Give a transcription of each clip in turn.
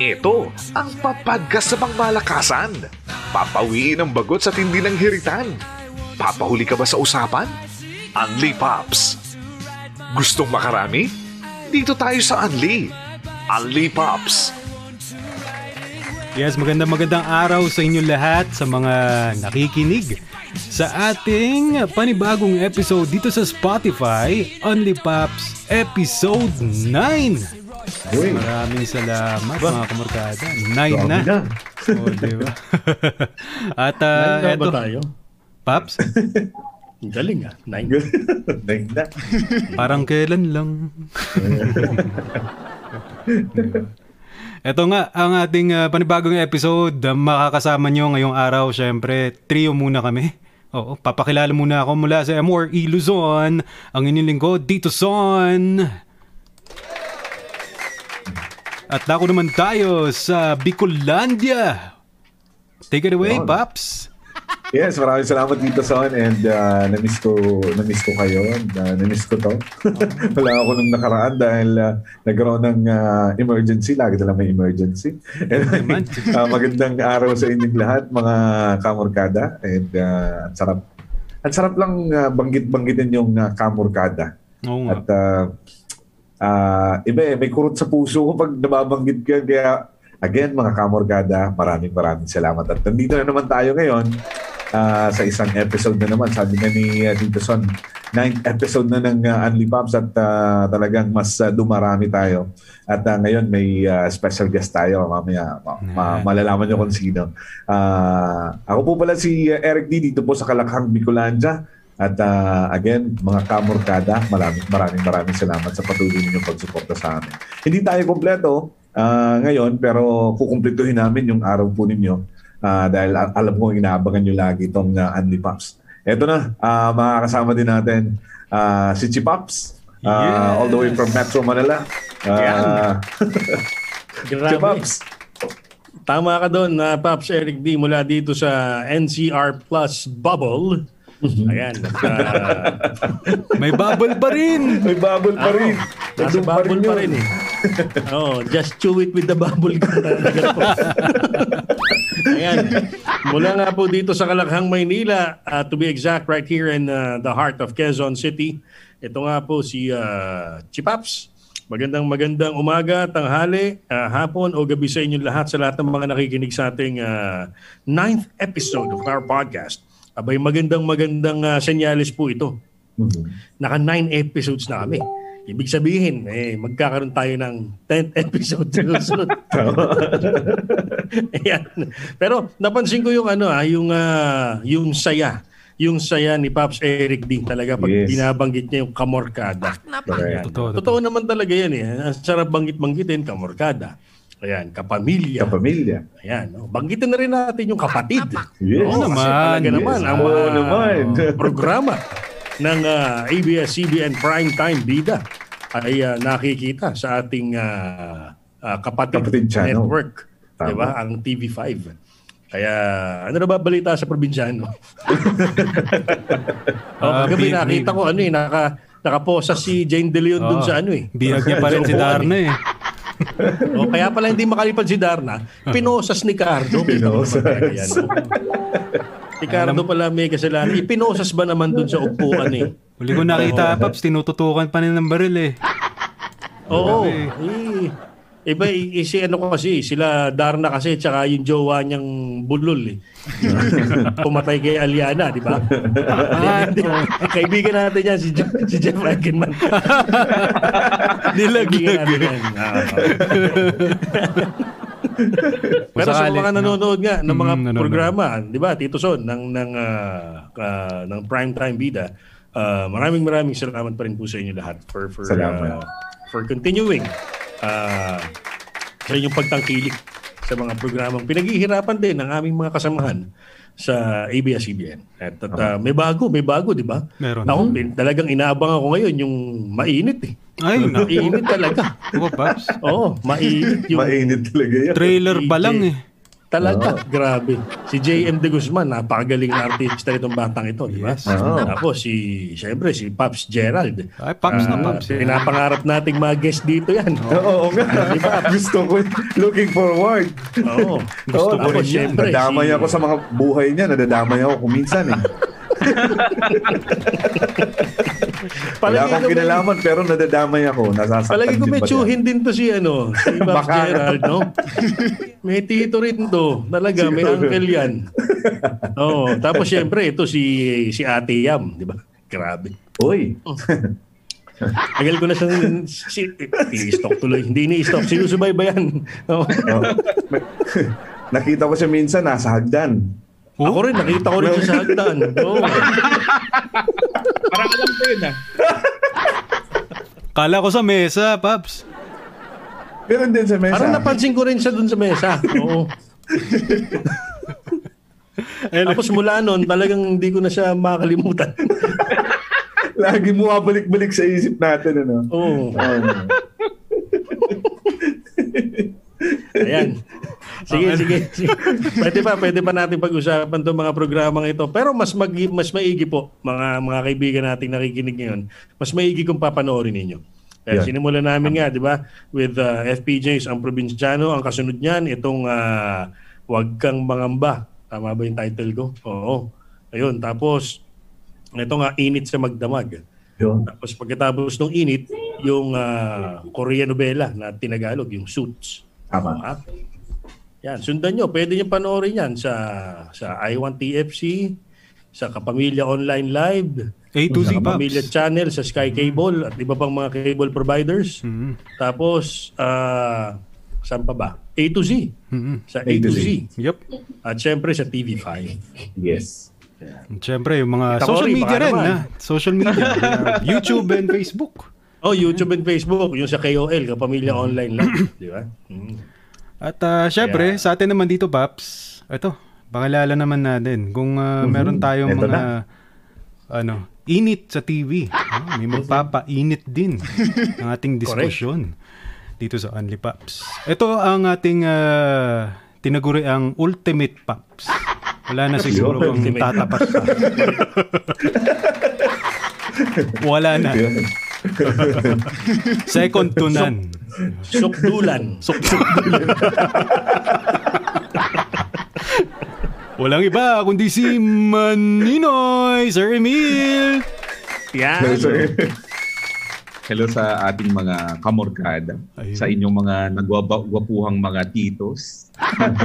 Ito ang papadgas sa pangmalakasan. Papawiin ang bagot sa tindi ng hiritan. Papahuli ka ba sa usapan? Unli Pops. Gustong makarami? Dito tayo sa Unli. Unli Pops. Yes, magandang magandang araw sa inyo lahat sa mga nakikinig sa ating panibagong episode dito sa Spotify, Only Pops Episode 9. Uy. Maraming salamat mga kamorkada. 9 na. Na. O, diba? At uh, Nine na ba eto, tayo? Ang Galing ah. Nine. Nine na. parang kailan lang. Diba? Ito nga, ang ating uh, panibagong episode, uh, makakasama nyo ngayong araw, syempre, trio muna kami. Oo, papakilala muna ako mula sa MRE Luzon, ang inyong lingkod, Dito Son. At dako naman tayo sa Bicolandia. Take it away, Yun. Paps. Yes, maraming salamat dito Son and uh, na-miss ko na-miss ko kayo and uh, na-miss ko to. Wala ako nung nakaraan dahil uh, nagkaroon ng uh, emergency, lagi na lang may emergency. And, uh, magandang araw sa inyong lahat mga kamorkada and uh, ang sarap ang sarap lang uh, banggit-banggitin yung uh, kamorkada. Oo nga. At uh, uh, iba eh, may kurot sa puso ko pag nababanggit ka. Kaya again, mga kamorgada, maraming maraming salamat. At nandito na naman tayo ngayon uh, sa isang episode na naman. Sabi nga ni uh, Tito Son, ninth episode na ng uh, Unli Pops at uh, talagang mas uh, dumarami tayo. At uh, ngayon may uh, special guest tayo. Mamaya ma- ma- malalaman nyo kung sino. Uh, ako po pala si Eric D. dito po sa Kalakhang, Bicolandia. At uh, again, mga kamorkada, maraming maraming maraming salamat sa patuloy ninyong pagsuporta sa amin. Hindi tayo kompleto ah, ngayon, pero kukumpletuhin namin yung araw po ninyo ah, dahil alam ko inaabangan nyo lagi itong uh, Unli Pops. Eto na, ah, makakasama din natin ah, si Chipops, ah, all the way from Metro Manila. Ah, Grabe. Chipops, Tama ka doon na Pops Eric D mula dito sa NCR Plus Bubble. Ayan. At, ah, May bubble pa rin. may bubble pa rin. nasa Nandun bubble pa yun. rin eh. oh, just chew it with the bubble gum. Ayan. Mula nga po dito sa Kalakhang, Maynila, uh, to be exact, right here in uh, the heart of Quezon City. Ito nga po si uh, Chipaps. Magandang magandang umaga, tanghali, uh, hapon o gabi sa inyong lahat sa lahat ng mga nakikinig sa ating uh, ninth episode of our podcast. Abay magandang magandang uh, senyales po ito. Mhm. Naka nine episodes na kami. Ibig sabihin, eh, magkakaroon tayo ng 10th episode sa susunod. Ayan. Pero napansin ko yung ano ah, yung ah, yung saya. Yung saya ni Pops Eric D talaga pag Yes. binabanggit niya yung kamorkada. Correct. Totoo, totoo. Totoo naman talaga yan eh. Ang sarap banggit-banggitin, kamorkada. Ayan, kapamilya. Kapamilya. Ayan, no? banggitin na rin natin yung kapatid. Yes. Oo naman. Kasi talaga Yes. naman ang Oo mga naman. programa ng ah, ABS-CBN Primetime Bida ay ah, nakikita sa ating ah, ah, kapatid, Kapatid channel. network. Tama. Di ba? Ang TV5. Kaya ano na ba balita sa probinsyano? oh, kagabi big- nakita ko ano eh, naka, nakaposa si Jane De Leon dun Oo. sa ano eh. Bihag niya pa rin si Darna eh. O, kaya pala hindi makalipad si Darna, pinosas ni Cardo. Pinosas. Si Cardo pala may kasalanan. Ipinosas ba naman dun sa upuan eh? Huli ko nakita, Paps, tinututukan pa niya ng baril eh. Oo. Grabe. Eh, iba, i- si ano ko kasi, sila Darna kasi, tsaka yung jowa niyang bulol eh. Pumatay kay Aliana, di ba? Hindi, Kaibigan natin yan, si, Je- si Jeff natin yan. Ah. Pero sa mga no? nanonood nga ng mga Mm, nanonood. programa, 'di ba? Tito Son ng ng ah, ah, ng Primetime Bida. ah, maraming maraming salamat pa rin po sa inyo lahat for for ah, for continuing ah, sa inyong pagtangkilik sa mga programang pinaghihirapan din ng aming mga kasamahan sa ABS-CBN. At, at ah, may bago, may bago, di ba? Meron. Ako, pin- talagang inaabang ako ngayon yung mainit eh. Ay, naku. Mainit talaga. Ako, Paps. Oo, mainit yung Mainit talaga yan. Trailer pa lang eh. Talaga, grabe. Si JM De Guzman, napakagaling na artista itong batang ito, di ba? Yes. Oo. Tapos si, siyempre, si Pops Gerald. Ay, Pops na Ah, Pops. Pinapangarap nating mga guest dito yan. Oo nga. Gusto ko. Looking forward. Oo. Oo, ko rin yan. Nadamay si- ako sa mga buhay niya. Nadadamay ako kung minsan eh. Wala Palagi akong ko may- kinalaman pero nadadamay ako. Nasasaktan Palagi ko may tsuhin din to si ano, si Baka. Gerald, no? May tito rin to. Talaga, may uncle yan. Oo. Tapos siyempre, ito si si Ate Yam, di ba? Grabe. Uy. Tagal ko na siyang si, i-stock tuloy. Hindi ni-stock. Sinusubaybayan. Oo. Oh. Nakita ko siya minsan nasa hagdan. Ako rin, nakita ko rin siya sa hagdan. Oo. Parang alam ko yun ah. Kala ko sa mesa, Paps. Pero din sa mesa. Parang napansin ko rin siya dun sa mesa. Oo. Tapos mula noon, talagang hindi ko na siya makakalimutan. Lagi mo balik-balik sa isip natin. Ano? Oo. Um, Ayan. Sige, sige, sige. Pwede pa, pwede pa natin pag-usapan itong mga programang ito. Pero mas mag, mas maigi po, mga mga kaibigan nating nakikinig ngayon, mas maigi kung papanoorin ninyo. Kaya Yeah. sinimulan namin nga, di ba, with uh, FPJs, ang probinsyano, ang kasunod niyan, itong uh, Huwag Kang Mangamba. Tama ba yung title ko? Oo. Ayun, tapos, ito nga, Init sa Magdamag. yun. Tapos pagkatapos ng Init, yung uh, Korean novela na tinagalog, yung Suits. Tama. Ah, Yan, sundan nyo. Pwede nyo panoorin yan sa sa I1 TFC, sa Kapamilya Online Live, A to Z, sa Kapamilya Paps. Channel, sa Sky Cable, at iba pang mga cable providers. Mhm. Tapos, ah saan pa ba? A to Z. Mhm. Sa A, to Z. Yep. At syempre sa TV5. Yes. Siyempre, yung mga ko social media rin, ha? Social media. uh, YouTube and Facebook. Oh, YouTube and Facebook. Yung sa KOL, Kapamilya Online Live. Di ba? Mm. At uh, syempre, Kaya- sa atin naman dito, Paps, ito, pangalaala naman natin. Kung uh, meron tayong Ito mga, ano, init sa TV. ah, may magpapainit din ng ating diskusyon dito sa Only Paps. Ito ang ating uh, tinaguri ang Ultimate Paps. Wala na siguro kung tatapat pa. Wala na. Second to none. Sukdulan. Walang iba kundi si Maninoy, Sir Emil. Yan. Yes, sir. Hello sa ating mga kamorkada. Ayun. Sa inyong mga nagwapuhang mga titos.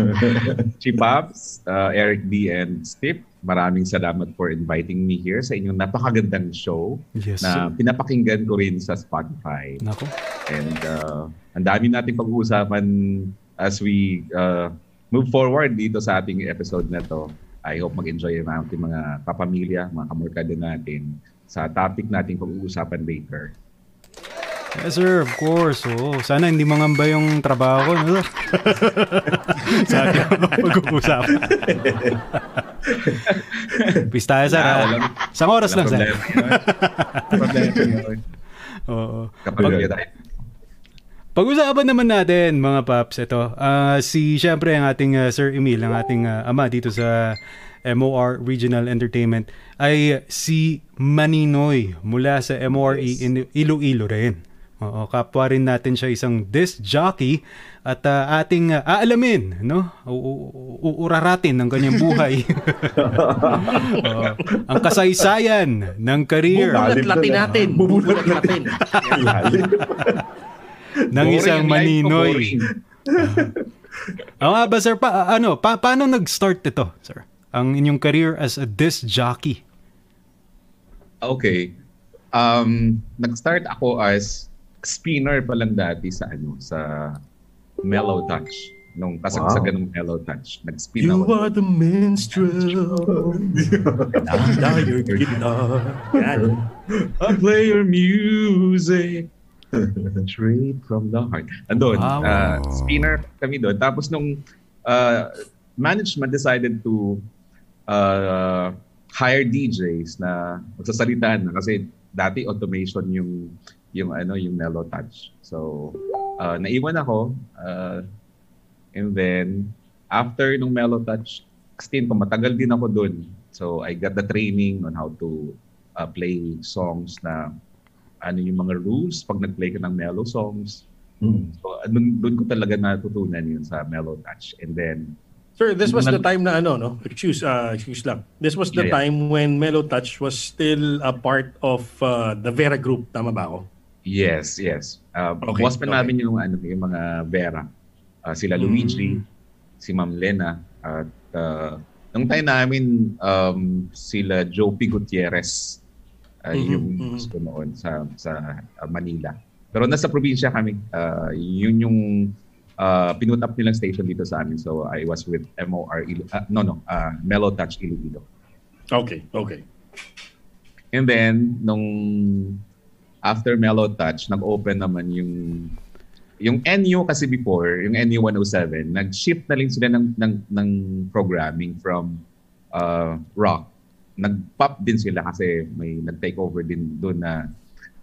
si Pops, uh, Eric D. and Steve. Maraming salamat for inviting me here sa inyong napakagandang show Yes, na sir. pinapakinggan ko rin sa Spotify. Nako. And uh, ang dami nating pag-uusapan as we uh, move forward dito sa ating episode na to. I hope mag-enjoy ang ating mga kapamilya, mga kamorkada natin sa topic nating pag-uusapan later. Yes, sir. Of course. Oo. Sana hindi mangamba yung trabaho ko. No? Sa ating pag-uusapan. Peace tayo, sir. Ah, walang- Isang oras lang, sir. Problema yun. Oo. Kapag tayo. Pag-usapan naman natin, mga paps, ito. ah, si, syempre, ang ating ah, Sir Emil, ang ating ah, ama dito sa MOR Regional Entertainment, ay si Maninoy mula sa MORE in Iloilo rin. Oo, kapwa rin natin siya isang disc jockey at ah, ating ah, aalamin, no? Uuraratin ng kanyang buhay. Oo. ang kasaysayan ng career Bubulat. Bubulat-latin natin. Bubulat Bubulat natin. Lalim. ng isang Maninoy. Oo nga ba, sir? Pa, ano, pa, paano nag-start ito, sir? Ang inyong career as a disc jockey. Okay. Um, nag-start ako as spinner pa lang dati sa ano sa Mellow Touch nung kasagsagan ng Mellow Touch. Nag-spin You ako. are the minstrel. Now your guitar. Yan. I play your music straight from the heart. Andun, Wow. uh, spinner kami doon. Tapos nung uh, management decided to uh, hire DJs na magsasalita na kasi dati automation yung yung ano yung mellow touch. So uh, naiwan ako uh, and then after nung Mellow Touch, stint ko, matagal din ako dun. So I got the training on how to uh, play songs na ano yung mga rules pag nag-play ka ng mellow songs. Mm. So dun, dun ko talaga natutunan yun sa Mellow Touch. And then, Sir, this was the time na ano, no? Excuse, uh, excuse lang. This was the Yeah, yeah. time when Mellow Touch was still a part of uh, the Vera Group. Tama ba ako? Yes, yes. Uh, Okay, boss pa okay. namin yung, ano, yung mga Vera. Uh, sila Luigi, si Ma'am Lena, at uh, nung time namin, um, sila Joe P. Gutierrez, uh, Mhm, yung boss ko noon sa, sa uh, Manila. Pero nasa probinsya kami. Uh, yun yung uh, pinut up nilang station dito sa amin. So I was with MOR, Ilo- uh, no, no, uh, Mellow Touch Iloilo. Okay, okay. And then, nung after Mellow Touch, nag-open naman yung yung NU kasi before, yung NU 107, nag-shift na rin sila ng, ng, ng programming from uh, rock. Nag-pop din sila kasi may nag-take over din doon na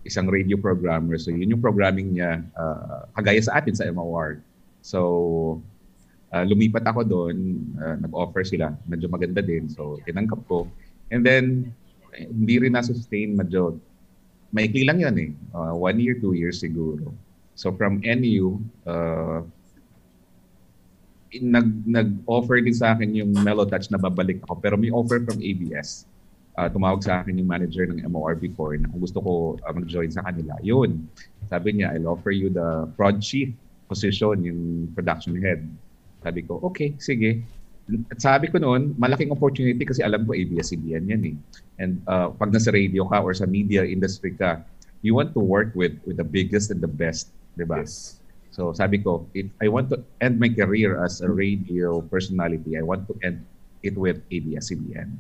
isang radio programmer. So yun yung programming niya, uh, kagaya sa atin sa MOR. So uh, lumipat ako doon, uh, nag-offer sila, medyo maganda din. So tinanggap ko. And then, hindi rin na-sustain, medyo maikli lang yun eh. Uh, one year, two years siguro. So from NU, uh, in- nag, nag-offer din sa akin yung Mellow Touch na babalik ako. Pero may offer from ABS. Uh, tumawag sa akin yung manager ng MOR before na kung gusto ko uh, mag-join sa kanila. Yun. Sabi niya, I'll offer you the prod chief position, yung production head. Sabi ko, okay, sige. At sabi ko noon, malaking opportunity kasi alam ko ABS-CBN yan eh. And uh, pag nasa radio ka or sa media industry ka, you want to work with with the biggest and the best, di ba? Yes. So sabi ko, if I want to end my career as a radio personality, I want to end it with ABS-CBN.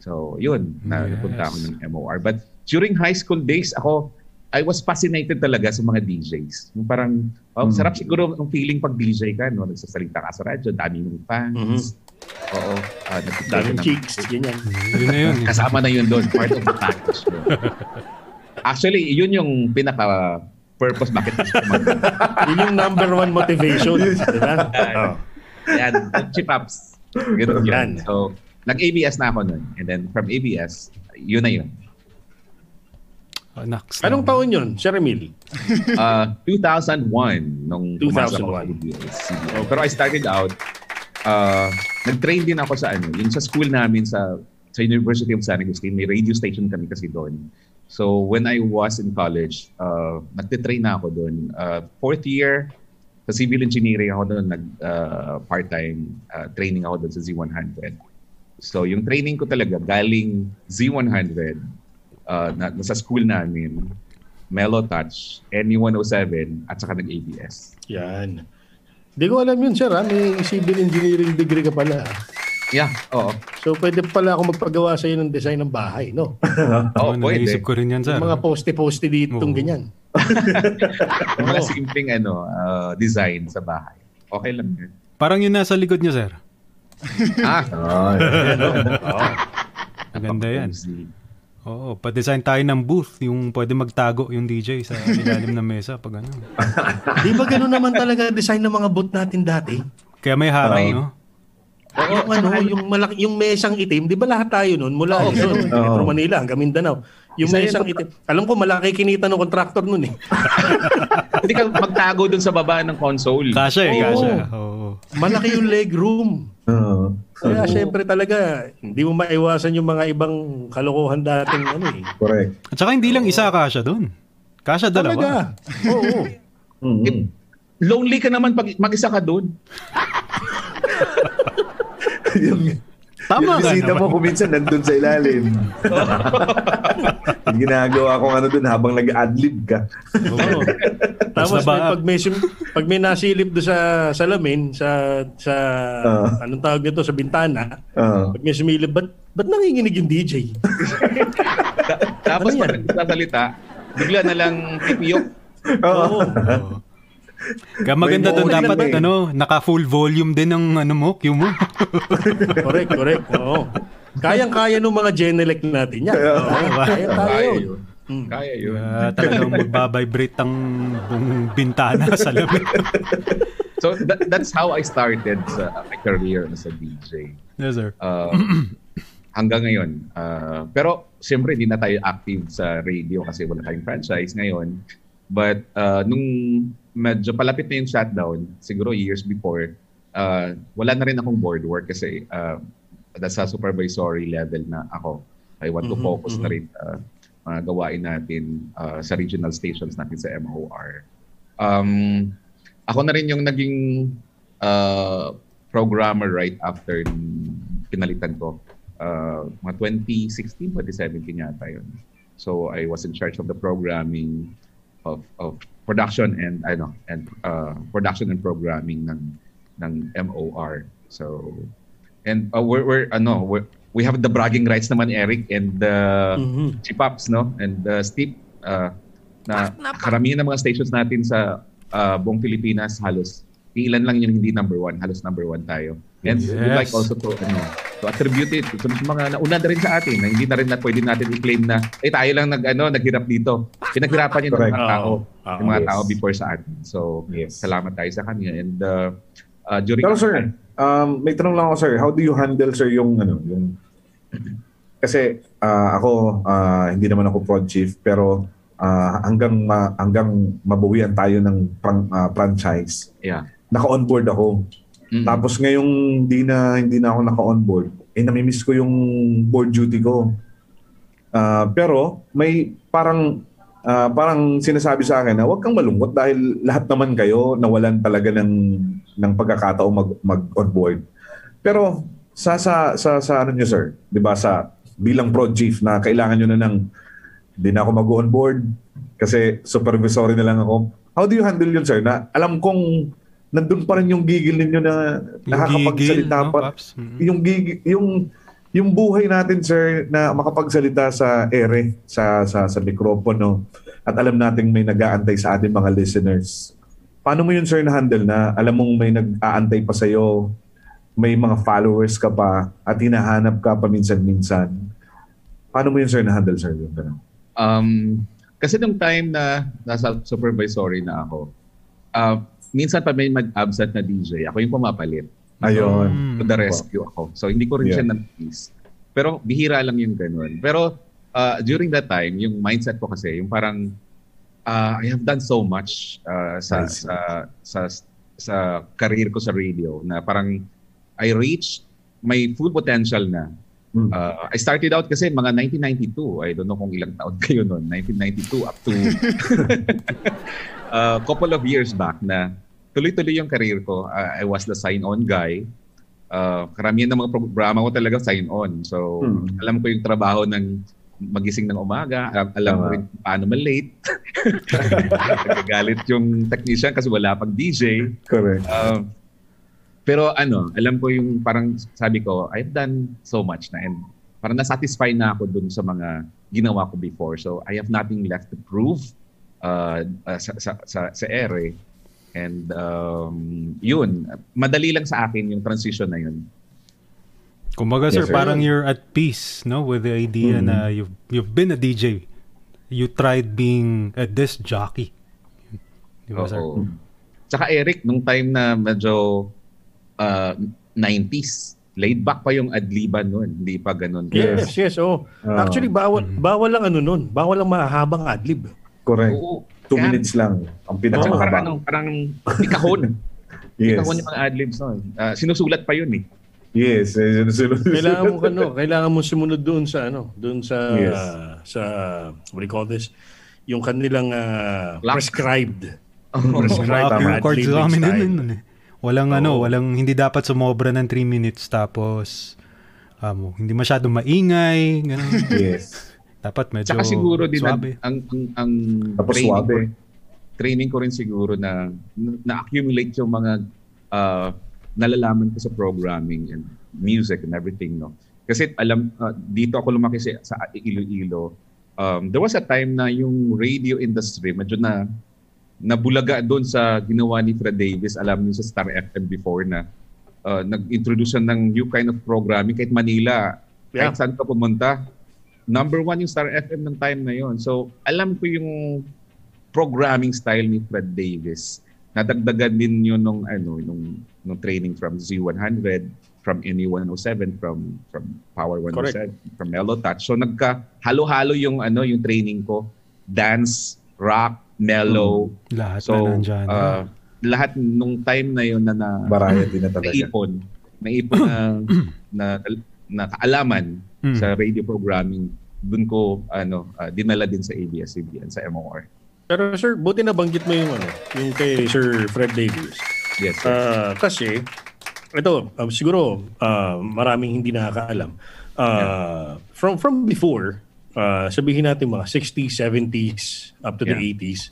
So yun, na Yes. napunta ako ng MOR. But during high school days, ako, I was fascinated talaga sa mga DJs. Yung parang, oh, Mm. sarap siguro ang feeling pag DJ ka, no? Nagsasalita ka sa radyo, dami mong fans. Oo. Uh, Daming chicks, ganyan. Yun na yun. eh. Kasama na yun doon, part of the package. Actually, yun yung pinaka purpose bakit Yun yung number one motivation. di ba? Oh. Yan, chipaps. Ganun Yan. So, nag-ABS na ako nun. And then from ABS, yun na yun. Oh, naks Anong taon yun, Sir Emil? Uh, 2001, nung pumasok ako 2001. sa ABS. Pero I started out, uh, nag-train din ako sa ano, yung sa school namin sa sa University of San Agustin, may radio station kami kasi doon. So when I was in college, uh, nagte-train na ako doon. Uh, fourth year, sa civil engineering ako doon, nag uh, part-time uh, training ako doon sa Z100. So yung training ko talaga galing Z100 uh, na, sa school namin, Mellow Touch, NE107 at saka nag-ABS. Yan. Hindi ko alam yun, sir. Ha? May civil engineering degree ka pala. Yeah, oo. So, pwede pala ako magpagawa sa iyo ng design ng bahay, no? Oo, Oo, pwede. naisip ko rin yan, sir. Yung mga poste-poste dito, Oo. ganyan. Yung mga simpleng ano, uh, design sa bahay. Okay lang yun. Parang yun nasa likod niya, sir. ah, Ah, yeah. Maganda yan. Oo, pa-design tayo ng booth, yung pwede magtago yung DJ sa ilalim ng mesa pag ano. Di ba gano'n naman talaga design ng mga booth natin dati? Kaya may harang, Oo. no? yung ano, yung malaki, yung mesang itim, di ba lahat tayo noon mula Luzon, Metro Manila hanggang Mindanao. Yung Isa mesang sa- itim. Alam ko malaki kinita ng contractor noon eh. Hindi ka magtago dun sa baba ng console. Kasha eh, Oo. kasha. Oo. Malaki yung leg room. Oo. Kaya syempre talaga, hindi mo maiwasan yung mga ibang kalokohan dating ano eh. Correct. At saka hindi lang isa kasha dun. Kasha dalawa. Talaga. Oo. Mm. Eh, lonely ka naman pag mag-isa ka dun. yung, Tama yung bisita mo kuminsan nandun sa ilalim. yung ginagawa ko ano dun habang nag-adlib ka. Oo. Tapos may, pag may pag may nasilip do sa salamin sa sa Ah. anong tawag nito sa bintana, Oo. pag may sumilip, ba't, ba't nanginginig yung DJ? Tapos Ano pag nagsasalita, bigla na lang pipiyok. Oo. Oo. Kaya maganda doon dapat eh. ano, naka full volume din ng ano mo, cue mo. correct, correct. Oo. Kayang-kaya ng mga Genelec natin yan. Oo, kaya tayo Kaya yun. yun. Mm. Kaya yun. Kaya talagang magbabibrate ang buong bintana sa lamig. So that, that's how I started sa my career as a DJ. Yes, sir. Uh, hanggang ngayon. Uh, pero siyempre hindi na tayo active sa radio kasi wala tayong franchise ngayon. But uh, nung medyo palapit na yung shutdown, siguro years before, uh, wala na rin akong board work kasi uh, sa supervisory level na ako. I want to Mhm, focus na mhm. rin sa mga gawain natin uh, sa regional stations natin sa MOR. Um, ako na rin yung naging uh, programmer right after pinalitan ko. Uh, mga 2016, 2017 yata yun. So I was in charge of the programming of of production and ano and uh, production and programming ng ng MOR. So and uh, we're, we're ano we're, we have the bragging rights naman Eric and uh, Mhm. si Pops no and uh, Steve uh, na karamihan ng mga stations natin sa uh, buong Pilipinas halos ilan lang yung hindi number one halos number one tayo and we Yes. like also to ano to attribute it to mga nauna na rin sa atin na hindi na rin na pwede natin i-claim na eh tayo lang nag ano naghirap dito pinaghirapan yung Correct. mga tao Oo. yung mga yes. tao before sa atin so Yes. salamat tayo sa kanya and uh, uh, during Pero sir, um, may tanong lang ako sir, how do you handle sir yung ano, yung kasi ah, ako ah, hindi naman ako prod chief pero ah, hanggang ma, hanggang mabawian tayo ng pran- ah, franchise, yeah naka-onboard ako. Mm. Tapos ngayong hindi na hindi na ako naka-onboard, eh namimiss ko yung board duty ko. Ah, pero may parang ah, parang sinasabi sa akin na huwag kang malungkot dahil lahat naman kayo nawalan talaga ng ng pagkakataong mag mag-onboard. Pero sa sa sa sa ano niyo sir, 'di ba sa bilang prod chief na kailangan niyo na ng hindi na ako mag-onboard kasi supervisory na lang ako. How do you handle yun sir? Na alam kong nandun pa rin yung gigil ninyo na nakakapagsalita no, pa Paps? Mhm. yung gig yung yung buhay natin sir na makapagsalita sa ere sa sa sa mikropono at alam nating may nag-aantay sa ating mga listeners. Paano mo yun sir na handle na alam mong may nag-aantay pa sa may mga followers ka pa at hinahanap ka paminsan-minsan. Paano mo yun sir na handle sir yung ganun? Um, kasi nung time na nasa supervisory na ako, uh, minsan pa may mag-absent na DJ, ako yung pumapalit. Ayun. To the rescue ako. So hindi ko rin Yeah. siya na-miss. Pero bihira lang yung ganun. Pero uh, during that time, yung mindset ko kasi, yung parang uh, I have done so much uh, sa, sa sa sa career ko sa radio na parang I reached my full potential na. Mm. Uh, I started out kasi mga 1992. I don't know kung ilang taon kayo noon. 1992 up to a couple of years back na tuloy-tuloy yung career ko. Uh, I was the sign-on guy. Uh, karamihan ng mga programa ko talaga sign-on. So, Hmm. alam ko yung trabaho ng magising ng umaga. Alam, alam ko Tama. rin paano ma-late. Nagagalit yung technician kasi wala pang DJ. Correct. Uh, pero ano, alam ko yung parang sabi ko, I've done so much na and parang nasatisfy na ako dun sa mga ginawa ko before. So I have nothing left to prove uh, uh, sa, sa, sa, sa ere. And um, yun, madali lang sa akin yung transition na yun. Kumbaga, Yes, sir, sir. parang you're at peace, no? With the idea Mhm. na you've, you've been a DJ. You tried being a disc jockey. Di ba, sir? Tsaka Eric, nung time na medyo uh, 90s, laid back pa yung adliban noon. Hindi pa ganun. Yes, yes, oh. Ah. Actually, bawal, bawal lang ano nun. Bawal lang mahabang adlib. Correct. Oo. Two Kaya- minutes lang ang saka parang, ano, parang ikahon. Yes. Ikahon yung mga adlibs noon. Ah, sinusulat pa yun eh. Yes. eh, sunod- Kailangan mo ano, kailangan mo sumunod doon sa ano, doon sa Yes. sa what do you call this? Yung kanilang ah, Lock. prescribed. Amin style. nun, nun, eh. Walang ano, Oo. walang hindi dapat sumobra ng 3 minutes tapos um, hindi masyado maingay, ganun. yes. Dapat medyo Tsaka siguro din na- suabe. ang ang ang Tapos training suwabe. ko, training ko rin siguro na na-accumulate yung mga ah, nalalaman ko sa programming and music and everything no. Kasi alam ah, dito ako lumaki sa, sa Iloilo. Um, there was a time na yung radio industry medyo na nabulaga doon sa ginawa ni Fred Davis. Alam niyo sa Star FM before na uh, nag-introduce ng new kind of programming kahit Manila. Kahit Yeah. saan ka pumunta, number one yung Star FM ng time na yon. So, alam ko yung programming style ni Fred Davis. Nadagdagan din yun nung ano nung nung training from Z100 from NE107 from from Power 107 from Mellow Touch. So nagka halo-halo yung ano yung training ko. Dance rock mellow. Lahat so na nandyan. uh, lahat nung time na yun na, na Variety na talaga. naipon. Naipon na, na, na kaalaman Mm. sa radio programming dun ko ano ah, dinala din sa ABS-CBN sa MOR Pero sir, buti na banggit mo yung ano, yung kay Sir Fred Davis. yes sir. Ah, kasi ito, um, siguro ah, maraming hindi nakakaalam. Ah, From from before, ah, sabihin natin mga 60s, 70s, up to the Yeah. 80s.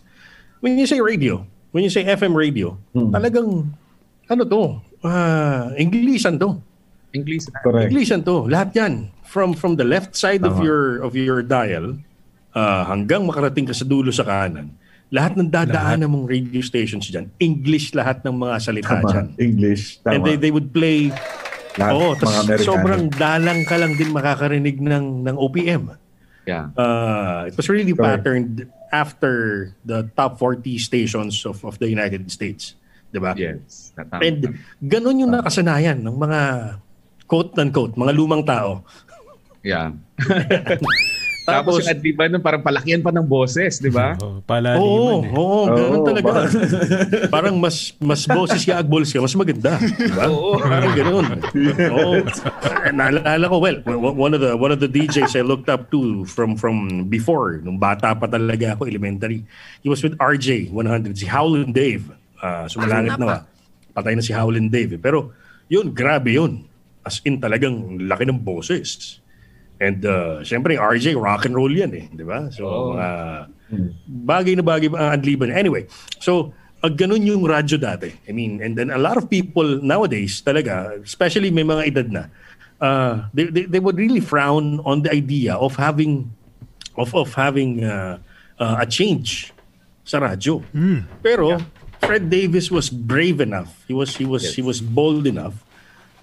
When you say radio, when you say FM radio, talagang ano to? Ah, Englishan to. English Correct. Englishan to. Lahat 'yan. From from the left side of Tama. your of your dial ah, hanggang makarating ka sa dulo sa kanan. Lahat ng dadaan ng mga radio stations diyan, English lahat ng mga salita Tama. diyan. English. Tama. And they, they would play Lahat Oo, tas sobrang dalang ka lang din makakarinig ng ng OPM. yeah Uh, it was really Correct. patterned after the top 40 stations of of the United States, 'di ba? yes. And ganun yung nakasanayan ng mga quote unquote, mga lumang tao. yeah tapos, Tapos, yung adliban nun parang palakihan pa ng boses di ba Oh, oo, palaliman eh. oo, ganun Oo, talaga. parang- parang mas mas boses ka agbols ka, mas maganda, di ba? Oo. Parang ganun. Oo. Naalala ko, well, one of the one of the DJs I looked up to from from before, nung bata pa talaga ako, elementary. He was with RJ 100, si Howlin' Dave. Ah, sumalangit na ba? Patay na si Howlin' Dave. eh. Pero yun, grabe yun. As in talagang laki ng boses. And uh, syempre, RJ, rock and roll yan eh. Di ba? So, Oo. mga bagay na bagay ang adliban. Anyway, so, uh, ganun yung radyo dati. I mean, and then a lot of people nowadays talaga, especially may mga edad na, uh, they, they, they would really frown on the idea of having of of having uh, uh, a change sa radyo. Pero Fred Davis was brave enough. He was he was he was bold enough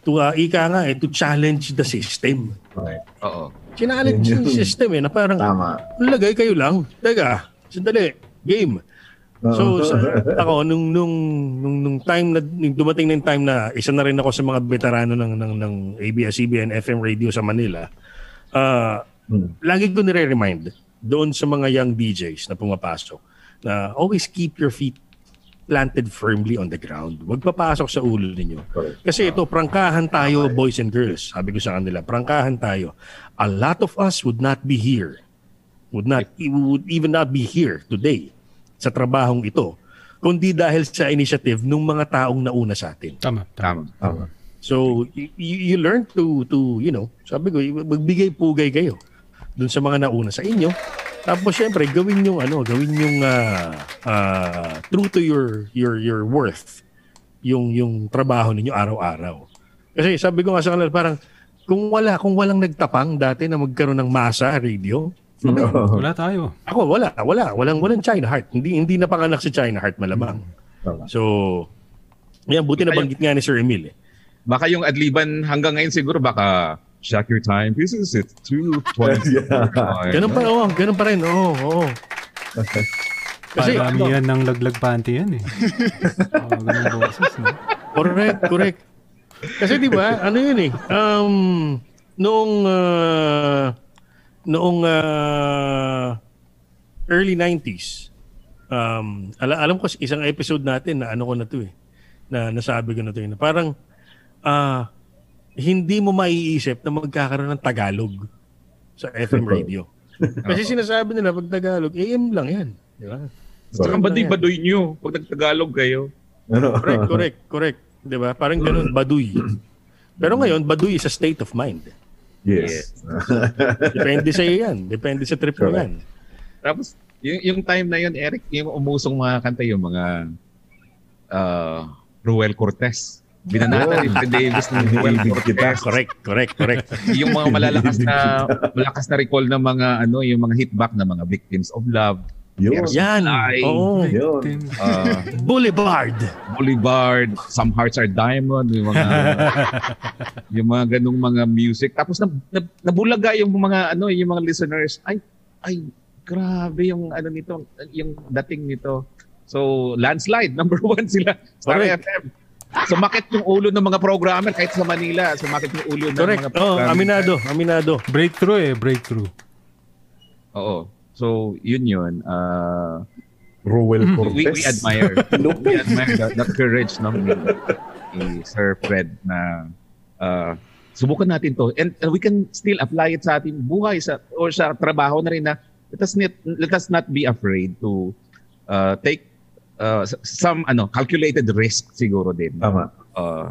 to uh, ika nga eh, to challenge the system. Correct. oo Challenge Yun yung yun. system eh na parang Tama. lagay kayo lang. Teka, sandali, game. So, sa, ako, nung, nung, nung, nung time na, nung dumating na yung time na isa na rin ako sa mga veterano ng, ng, ng ABS-CBN FM radio sa Manila, ah Hmm. lagi ko nire-remind doon sa mga young DJs na pumapasok na always keep your feet planted firmly on the ground. Huwag papasok sa ulo ninyo. Kasi ito, prangkahan tayo, boys and girls. Sabi ko sa kanila, prangkahan tayo. A lot of us would not be here. Would not, would even not be here today sa trabahong ito. Kundi dahil sa initiative ng mga taong nauna sa atin. Tama, tama. tama Tama. So, y- y- you learn to, to, you know, sabi ko, magbigay pugay kayo dun sa mga nauna sa inyo. Tapos, syempre, gawin yung, ano, gawin yung ah, ah, true to your, your, your worth yung, yung trabaho ninyo araw-araw. Kasi sabi ko nga sa kanila, parang, kung wala, kung walang nagtapang dati na magkaroon ng masa radio, Wala tayo. ako wala, wala, walang walang China Heart. Hindi hindi napanganak si China Heart malamang. Tama. So, yan buti na banggit nga ni Sir Emil. Eh. baka yung adliban hanggang ngayon siguro baka check your time this is it 2.20 Yeah. Ganun pa, oo, ganun pa rin. Oo, oo. Kasi, ano, Paramihan ng laglag panty yan eh. oh, ganun boses, no? correct, correct. Kasi di ba, ano yun eh, um, noong, uh, noong uh, early 90s, um, ala- alam ko isang episode natin na ano ko na to eh, na nasabi ko na to eh, na parang, ah, hindi mo maiisip na magkakaroon ng Tagalog sa FM radio. Kasi sinasabi nila pag Tagalog, AM lang yan. Di ba? Saka baduy-baduy nyo pag nagtagalog kayo. Correct, correct, correct. 'Di ba? Parang ganun, baduy. Pero ngayon, baduy is a state of mind. Yes. Depende sa iyo yan. Depende sa trip mo yan. Tapos, yung, yung time na yun, Eric, yung umusong mga kanta, yung mga uh, Ruel Cortez. Binanata ni Fred Davis ng kita. Cortez. Correct, correct, correct. yung mga malalakas na malakas na recall ng mga ano yung mga hitback na mga victims of love Yun. Yan. Ay. Oo. Yun. uh, Boulevard. Boulevard some hearts are diamond yung mga yung mga ganung mga music tapos na, na, nabulaga yung mga ano yung mga listeners ay ay grabe yung ano nito yung dating nito So, landslide, number one sila. Star Correct. FM. Sumakit yung ulo ng mga programmer kahit sa Manila. Sumakit yung ulo ng mga Correct. Oh, programmer. aminado, aminado. Breakthrough eh, breakthrough. Oo. So, yun yun. Uh, Ruel Cortez. we, we admire. we admire the, the courage no, ni, ni Sir Fred na uh, subukan natin to. And, and we can still apply it sa ating buhay sa, or sa trabaho na rin na let us not, let us not be afraid to uh, take uh, some ano calculated risk siguro din Tama. uh,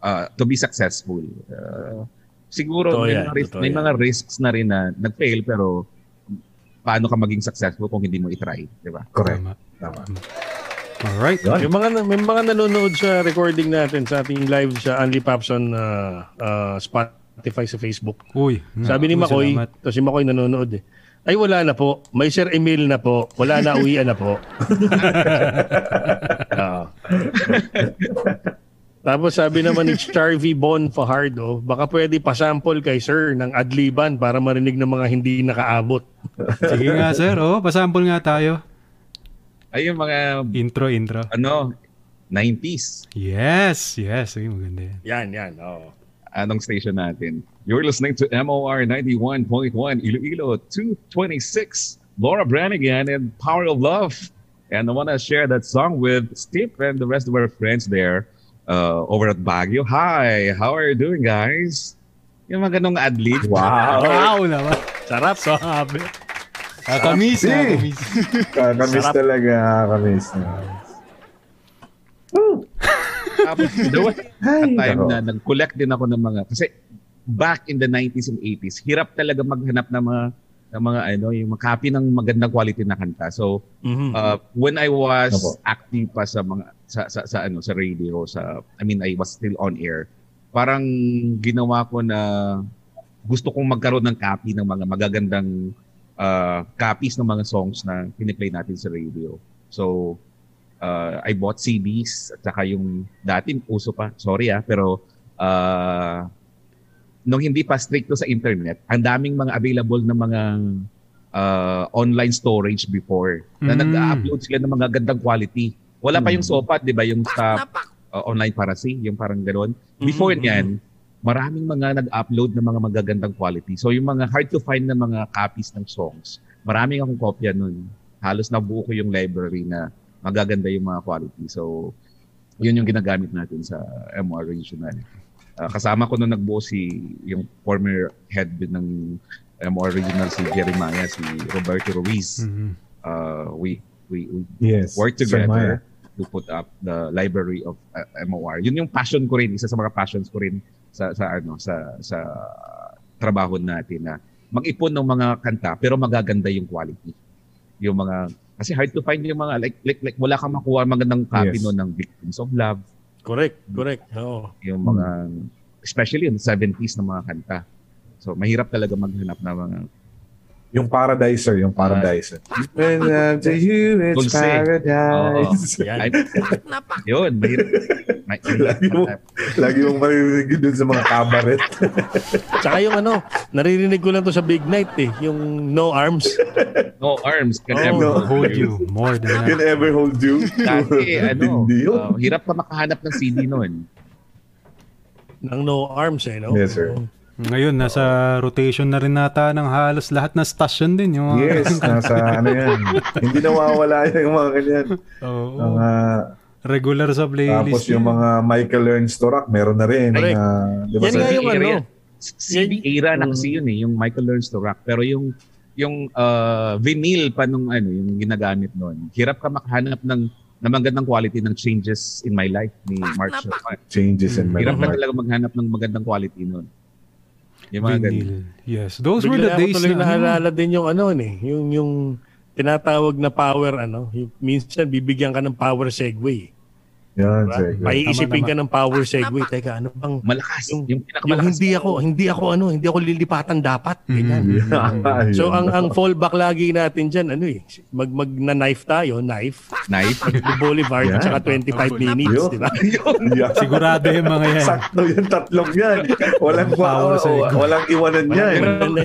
uh, to be successful. Uh, siguro Totoo may, yan, mga, ris- totoo may yan. mga risks na rin na nag-fail pero paano ka maging successful kung hindi mo i-try, di ba? Correct. Tama. Tama. Alright. Yun. May mga may mga nanonood sa recording natin sa ating live sa Only Pops on uh, uh, Spotify sa Facebook. Uy. Sabi ni Makoy, to si Makoy nanonood eh. Ay wala na po. May Sir Emil na po. Wala na uwian na po. Oo. Tapos sabi naman ni Charvy Bon Fajardo, baka pwede pasample kay Sir ng adliban para marinig ng mga hindi nakaabot. Sige nga sir, oh, pasample nga tayo. Ay, yung mga, Intro, intro. ano, 90s. Yes, yes. Sige, maganda yan. Yan, yan. Oo. Anong station natin? You're listening to MOR 91.1 Iloilo 226. Laura Branigan and Power of Love. And I want to share that song with Steve and the rest of our friends there uh, over at Baguio. Hi, how are you doing, guys? Yung mga ganong ad-lib. Wow. Wow naman. Sarap. Sabi. Kakamis, Si. kakamis. Talaga. Kakamis. Tapos, there was a Ay, time na nag-collect din ako ng mga, kasi back in the 90s and 80s, hirap talaga maghanap ng mga, ng mga ano, yung mga copy ng magandang quality na kanta. So, Mhm. uh, when I was Opo. active pa sa mga sa, sa, sa ano sa radio sa I mean I was still on air parang ginawa ko na gusto kong magkaroon ng copy ng mga magagandang uh, copies ng mga songs na piniplay natin sa radio so uh, I bought CDs at saka yung dati uso pa sorry ah pero uh, nung hindi pa stricto sa internet ang daming mga available na mga uh, online storage before na Mm. nag-upload sila ng mga gandang quality. Wala pa yung Mm. sopat, 'di ba, yung sa uh, online piracy, yung parang ganoon. Before Mhm. niyan, maraming mga nag-upload ng mga magagandang quality. So yung mga hard to find na mga copies ng songs, maraming akong kopya nun. Halos nabuo ko yung library na magaganda yung mga quality. So yun yung ginagamit natin sa MR Regional. Uh, kasama ko nung nagbuo si yung former head ng MR Regional si Jeremiah, si Roberto Ruiz. Mhm. Uh, we we we Yes. work Sir Maya. together to put up the library of uh, MOR. Yun yung passion ko rin, isa sa mga passions ko rin sa sa ano sa sa trabaho natin na mag-ipon ng mga kanta pero magaganda yung quality. Yung mga kasi hard to find yung mga like like, like wala kang makuha magandang copy Yes. no ng Victims of Love, Correct, correct. Oo. yung mga especially yung 70s na mga kanta. So mahirap talaga maghanap ng mga Yung Paradiser, yung Paradiser. When I'm to you, it's Dulce. paradise. Yan. ay, yun, mahirap. May, Lagi mo, lagi mong maririnig yun dun sa mga kabaret. Tsaka yung ano, naririnig ko lang to sa Big Night eh, yung No Arms. no arms can Oh, ever no. Hold you more than Can that. ever hold you. Dati, ano, uh, hirap ka makahanap ng CD noon. ng No Arms eh, no? Yes, sir. Ngayon, nasa rotation na rin nata ng halos lahat na station din. Yung mga- Yes, nasa ano yan. Hindi nawawala yan yung mga ganyan. Oo. Mga, regular sa playlist. tapos yung yun. mga Michael Learns to Rock, meron na rin. Correct. na, di ba, Yan nga yung ano. CD era na kasi yun eh, yung Michael Learns to Rock. Pero yung yung uh, vinyl pa nung ano, yung ginagamit noon. Hirap ka makahanap ng na magandang quality ng Changes in My Life ni Mark. Changes in my Hirap ka life. talaga maghanap ng magandang quality noon. Yung mga ganun. Vinyl. Yes. Those were the Bigla ako days tuloy na... ano, naalala din yung ano eh, yung, yung tinatawag na power ano, yung, minsan bibigyan ka ng power segway. Yan, Diba? segway. Maiisipin ka ng power segue. Teka, ano bang... Malakas. Yung- Yung, Yung pinakamalakas. hindi ako, hindi ako ano, hindi ako lilipatan dapat. Ganyan. Yeah, So ang ang fallback lagi natin diyan ano eh, mag mag na knife tayo, knife, Knife. Boulevard Yan. at saka 25 minutes, di ba? Yeah. Sigurado yung mga yan. Sakto yan, tatlong yan. Walang Power segue. walang iwanan yan.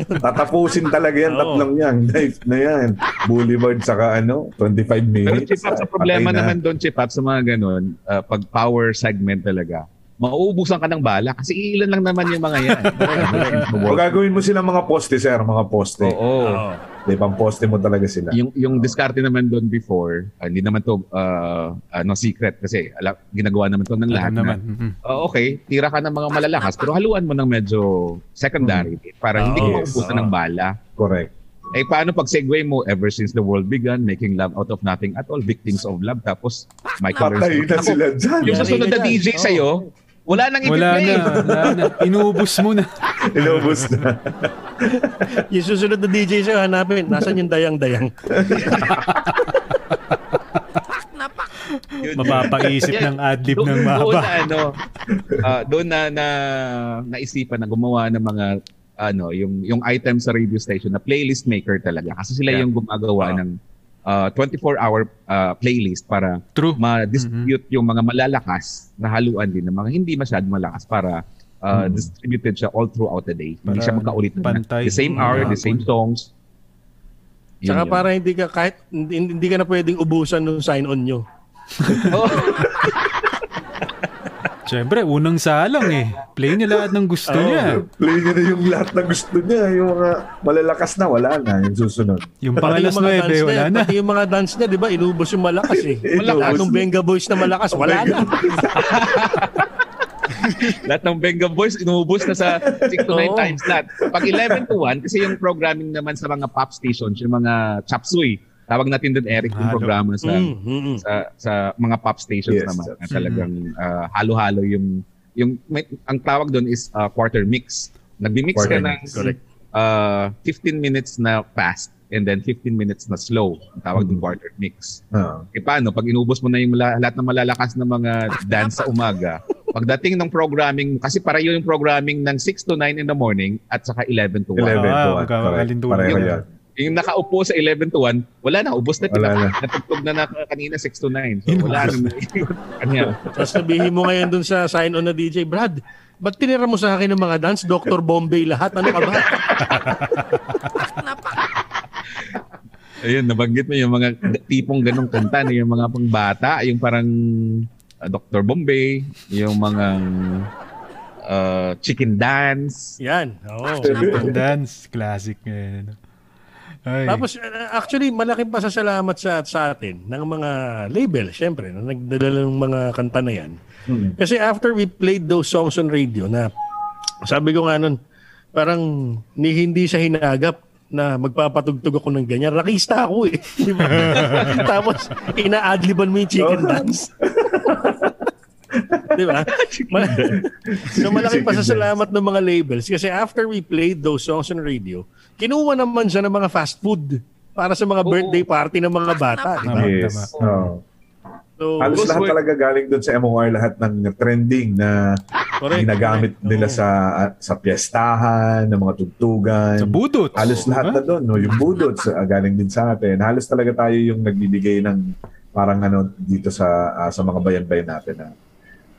Tatapusin talaga yan, tatlong yan. Knife na yan. Boulevard saka ano, 25 Pero minutes. chip up, sa problema naman doon, chip up, sa mga ganun, uh, pag power segment talaga, mauubusan ka ng bala kasi ilan lang naman yung mga yan. O gagawin mo silang mga poste, sir, mga poste. Oo. Oo. Di, pang poste mo talaga sila. Yung yung diskarte naman doon before, ah, hindi naman to uh, ano secret kasi alam, ginagawa naman to ng lahat Alam naman. na. Mhm. Oh, okay, tira ka ng mga malalakas pero haluan mo ng medyo secondary para hindi ka maubusan ng bala. Correct. Eh paano pag segue mo ever since the world began making love out of nothing at all victims of love tapos Michael Patay na sila dyan. Yung Yari susunod na. DJ Oo. sa'yo, wala nang Wala i-play. na, wala na. Inubos mo na. Inubos na. Yung susunod na DJ siya hanapin, nasan yung dayang-dayang? Mapapaisip ng adlib ng Doon na mahaba. ano, ah, doon na, na naisipan na gumawa ng mga ano, yung yung item sa radio station na playlist maker talaga kasi sila Yeah. yung gumagawa Ah. ng ah, 24-hour ah, playlist para True. ma-distribute yung mga malalakas na haluan din ng mga hindi masyadong malakas para ah, Mm. distributed siya all throughout the day. hindi Para siya magkaulit na pantay. the same hour, the same songs. Yun Tsaka yun. para hindi ka kahit hindi, hindi ka na pwedeng ubusan ng sign on nyo. Oh, Siyempre, unang salang eh. Play niya lahat ng gusto Oo. niya. Play niya na yung lahat na gusto niya. Yung mga malalakas na, wala na. Yung susunod. Yung pangalas yung mga 9, dance wala na. Pati yung mga dance niya, di ba, inubos yung malakas eh. Inubos. Lahat ng Benga Boys na malakas, wala na. lahat ng Benga Boys, inubos na sa 6 to 9 Oo. times lahat. Pag 11 to 1, kasi yung programming naman sa mga pop stations, yung mga chop suey, tawag natin doon Eric yung programa sa Mm, mm, mm. sa sa mga pop stations Yes, naman na talagang ah, halo-halo yung yung may, ang tawag doon is ah, quarter mix. Nagbi-mix ka Quarter ng mix. Correct. ah, 15 minutes na fast and then 15 minutes na slow. Ang tawag doon Mhm. quarter mix. Ah. Eh paano, pag inubos mo na yung la- lahat ng malalakas na mga dance sa umaga, pagdating ng programming, kasi pareho yung programming ng 6 to 9 in the morning at saka 11 to 1. 11 Ah, to 1. magkakalinduan. Pareho Yung- yan. Yung nakaupo sa 11 to 1, wala na, ubos na. Wala na. Natugtog na, na kanina 6 to 9. So wala na. Kanya. Tapos sabihin mo ngayon dun sa sign on na DJ, Brad, ba't tinira mo sa akin ng mga dance? Dr. Bombay lahat, ano ka ba? Ayun, nabanggit mo yung mga tipong ganong kanta, yung mga pangbata, yung parang uh, Dr. Bombay, yung mga uh, chicken dance. Yan, oo. Dance, classic nga. Ay. Tapos uh, actually malaking pasasalamat sa sa atin ng mga label syempre na nagdadala ng mga kanta na yan. Hmm. Kasi after we played those songs on radio na sabi ko nga nun parang ni hindi siya hinagap na magpapatugtog ako ng ganyan. Rakista ako eh. Di ba? Tapos, ina-adliban mo yung chicken dance. Di ba? Ma- so malaking pasasalamat ng mga labels kasi after we played those songs on radio, kinuha naman siya ng mga fast food para sa mga Oo. birthday party ng mga bata. Di ba? Yes. So, Halos lahat were- talaga galing doon sa MOR, lahat ng trending na correct, ginagamit correct. nila Oo. sa sa piyestahan, ng mga tugtugan. Sa budot. Halos lahat na doon, no? yung budot sa, galing din sa atin. Halos talaga tayo yung nagbibigay ng parang ano dito sa ah, sa mga bayan-bayan natin na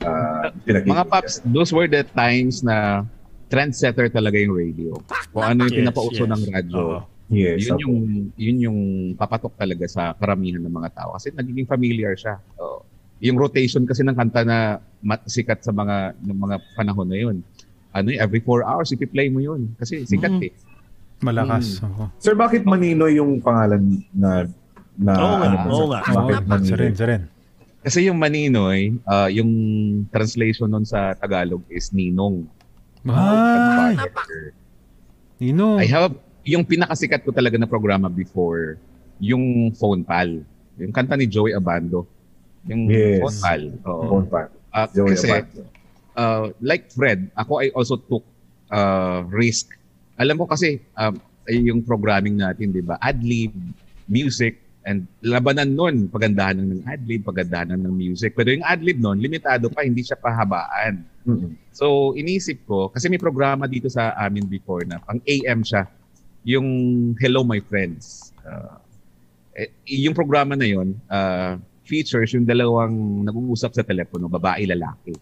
uh, Mga paps, those were the times na trendsetter talaga yung radio. Kung ano yung Yes, pinapauso yes. ng radyo. Oo. Yes. yun yung yun yung papatok talaga sa karamihan ng mga tao kasi nagiging familiar siya. Oo. yung rotation kasi ng kanta na mat- sikat sa mga ng mga panahon na yun. Ano yun, every four hours ipi-play mo yun kasi sikat Mm. eh. Malakas. Hmm. Oo. Sir, bakit Manino yung pangalan na na nga, ano sir? nga. Bakit Oo, Manino? sa rin. Kasi yung Maninoy, ah, yung translation nun sa Tagalog is Ninong. Ay, Advisor. Nino. I have, yung pinakasikat ko talaga na programa before, yung Phone Pal. Yung kanta ni Joey Abando. Yung Yes. Phone Pal. Oo. Phone pa. Ah, Joey kasi, Abando. uh, like Fred, ako I also took uh, risk. Alam mo kasi, um, ay yung programming natin, di ba? Adlib, music, And labanan nun, pagandahan ng adlib, pagandahan ng music. Pero yung adlib nun, limitado pa, hindi siya pahabaan. Mm-mm. So, inisip ko, kasi may programa dito sa amin before na pang AM siya, yung Hello My Friends. Uh, eh, yung programa na yun, uh, features yung dalawang nag-uusap sa telepono, babae, lalaki.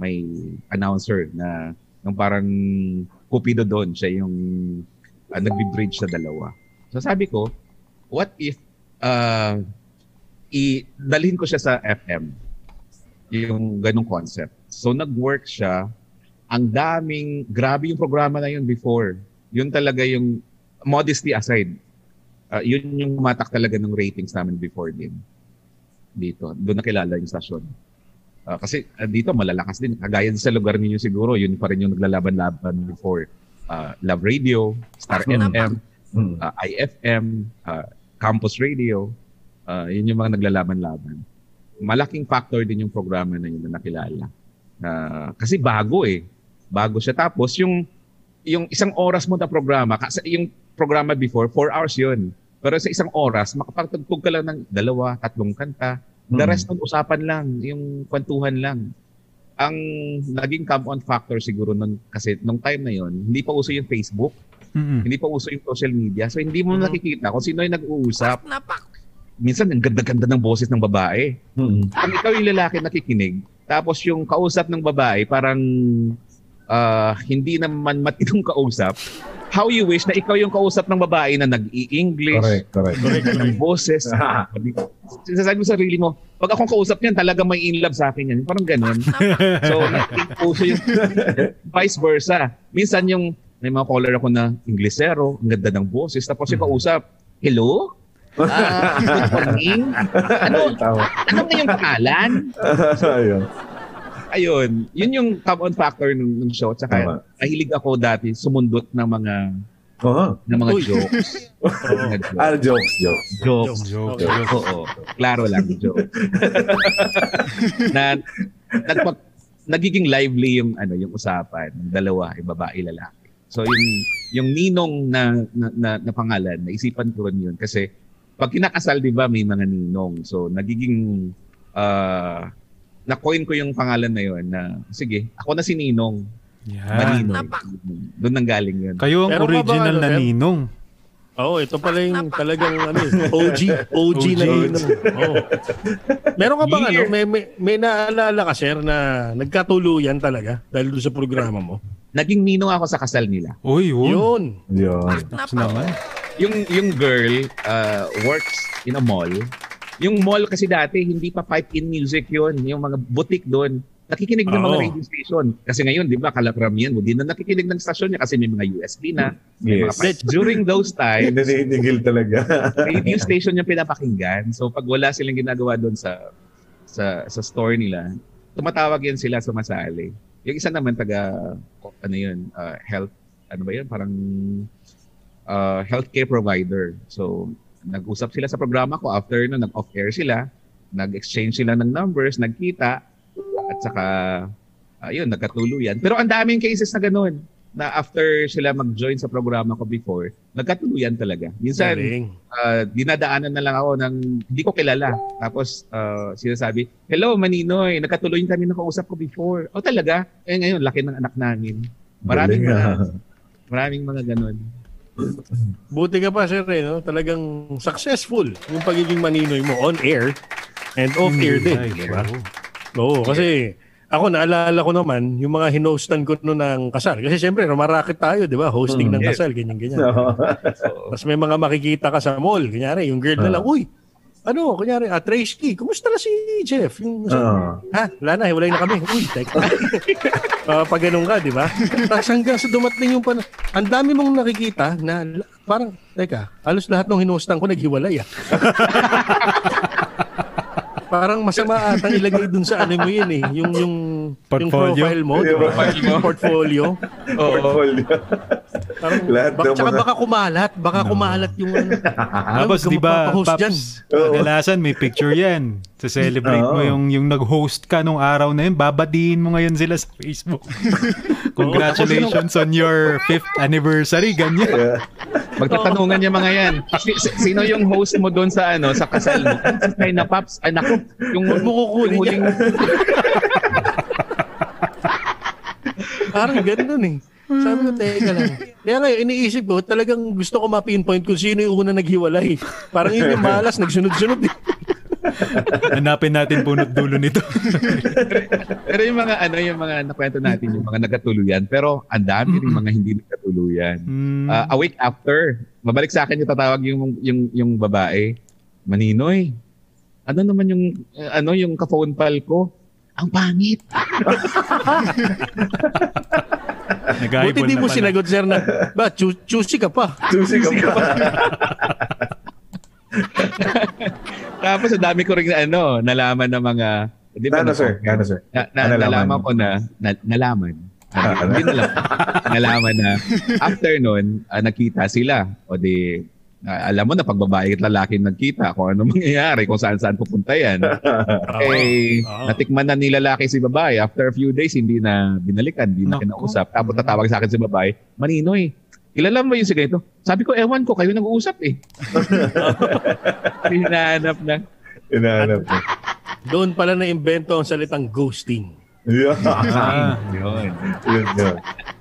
May announcer na ng parang kupido doon, siya yung uh, nagbi-bridge sa dalawa. So sabi ko, what if uh, i dalhin ko siya sa FM yung ganong concept. So nag-work siya. Ang daming, grabe yung programa na yun before. Yun talaga yung, modesty aside, uh, yun yung matak talaga ng ratings namin before din. Dito. Doon nakilala yung stasyon. Uh, kasi uh, dito malalakas din. Kagaya sa lugar ninyo siguro, yun pa rin yung naglalaban-laban before. Uh, Love Radio, Star FM, uh, IFM, uh, Campus Radio, uh, yun yung mga naglalaban-laban. Malaking factor din yung programa na yun na nakilala. Uh, kasi bago eh. Bago siya. Tapos yung yung isang oras mo na programa, kasi yung programa before, four hours yun. Pero sa isang oras, makapagtugtog ka lang ng dalawa, tatlong kanta. The Mm. rest ng usapan lang, yung kwentuhan lang. Ang naging come-on factor siguro nun, kasi nung time na yon hindi pa uso yung Facebook, Mm-mm. hindi pa uso yung social media. So hindi mo Mhm. nakikita kung sino yung nag-uusap. Minsan ang ganda-ganda ng boses ng babae. Mm. Kung ikaw yung lalaki nakikinig, tapos yung kausap ng babae parang ah, hindi naman matinong kausap, how you wish na ikaw yung kausap ng babae na nag-i-English, Correct, correct. correct ng boses. Sinasabi mo sa sarili mo, pag akong kausap niyan, talaga may in love sa akin yan. Parang ganun. so, puso yung vice versa. Minsan yung may mga caller ako na Inglesero, ang ganda ng boses. Tapos yung kausap, hello? Ah, good morning. Ano, ano nga yung pangalan? Ayun. Ayun, yun yung come-on factor ng, ng show. Tsaka Tama. nahilig ako dati sumundot ng mga Oo. ng mga Uy. jokes. Mga jokes. Ah, jokes, jokes. jokes. Joke. Okay. Oo. Klaro lang, joke. na nagpag, nagiging lively yung ano yung usapan ng dalawa, yung babae lalaki. So yung yung ninong na na, na, na pangalan, naisipan ko rin yun kasi pag kinakasal 'di ba may mga ninong. So nagiging uh, na-coin ko yung pangalan na yun na sige, ako na si Ninong. Yan. Maninoy. Doon nang galing yun. Kayo ang ba, original ano, na ninong. Oo, ito pala yung talagang ano, eh, OG, OG, na OG. yun. Oo. Meron ka bang ano, Year. may, may, may naalala ka, sir, na nagkatuluyan talaga dahil doon sa programa mo? Naging ninong ako sa kasal nila. Uy, yun. Yun. Yun. Naman. yung yung girl uh, works in a mall. Yung mall kasi dati hindi pa pipe-in music yun. Yung mga boutique doon. Nakikinig ng mga Oo. radio station. Kasi ngayon, di ba, kalakramihan mo. Di na nakikinig ng stasyon niya kasi may mga USB na. May mga Yes. pipe. During those times, Naninigil talaga. radio station yung pinapakinggan. So pag wala silang ginagawa doon sa sa sa store nila, tumatawag yan sila sumasali. Yung isa naman taga ano yun, uh, health ano ba yun? Parang uh, healthcare provider. So nag-usap sila sa programa ko after no nag-off air sila, nag-exchange sila ng numbers, nagkita at saka ayun, nagkatuluyan. Pero ang daming cases na ganun na after sila mag-join sa programa ko before, nagkatuluyan talaga. Minsan, Galing. uh, dinadaanan na lang ako ng hindi ko kilala. Tapos uh, sinasabi, Hello Maninoy, nagkatuloy kami ng kausap ko before. O talaga? Eh ngayon, laki ng anak namin. Maraming Galing, mga, ah. maraming mga ganun. Buti ka pa, sir, eh, no? talagang successful yung pagiging maninoy mo on air and off air din. Ay, Di ba? oo. Kasi ako naalala ko naman yung mga hinostan ko noon ng kasal. Kasi siyempre, rumaraket tayo, di ba? Hosting Mm. ng kasal, ganyan-ganyan. No. So, Tapos may mga makikita ka sa mall. Kunyari, yung girl na Ah. lang, uy, ano, kunyari, ah, Tracy, kumusta na si Jeff? Yung, Ah. ha, wala na, hiwalay na kami. Uy, teka. uh, pag ganun ka, di ba? Tapos hanggang sa dumating yung pan... Ang dami mong nakikita na parang, teka, halos lahat ng hinustan ko naghiwalay ah. parang masama atang ilagay dun sa ano mo yun eh. Yung, yung, yung Portfolio? profile mo. di ba? Yung Yung portfolio. oo. Portfolio. Parang, Lahat bak, ng tsaka mga- baka kumalat. Baka kumalat yung ano. Tapos di ba. Paps, kadalasan may picture yan. Sa celebrate mo Oo. yung, yung nag-host ka nung araw na yun, babatiin mo ngayon sila sa Facebook. Congratulations on your fifth anniversary, ganyan. Yeah. Magtatanungan niya mga yan. Si- si- Sino yung host mo doon sa ano sa kasal mo? Si China Pops. Ay naku, yung mo kukunin yung huling Parang ganun eh. Sabi ko, teka lang. Kaya ngayon, iniisip ko, talagang gusto ko ma-pinpoint kung sino yung una naghiwalay. Parang yun yung malas, nagsunod-sunod eh. Hanapin natin punot dulo nito. Pero yung mga ano yung mga nakwento natin yung mga nagkatuluyan pero ang dami rin mga hindi nagkatuluyan. Hmm. Uh, a week after, mabalik sa akin yung tatawag yung yung yung babae. Maninoy. Ano naman yung uh, ano yung ka-phone pal ko? Ang pangit. Buti di na mo sinagot, sir, na, ba, chu- choosy ka pa. Susi ka pa. Tapos ang dami ko rin ano, nalaman ng mga di ba, Ano, sir? Ano, sir? Na, na, nalaman nalaman ko na, na nalaman. Ah, ano? Hindi nalaman. nalaman na after nun, ah, nakita sila. O di, alam mo na pag babae at lalaki nagkita, kung ano mangyayari, kung saan-saan pupunta yan. eh, natikman na ni lalaki si babae. After a few days, hindi na binalikan, hindi na kinausap. Tapos tatawag sa akin si babae, Maninoy, kilala mo yung si ganito? Sabi ko, ewan ko, kayo nag-uusap eh. Hinahanap na. Inaanap mo. Doon pala na-invento ang salitang ghosting. Yeah. Ah, Yun. Yun, yun.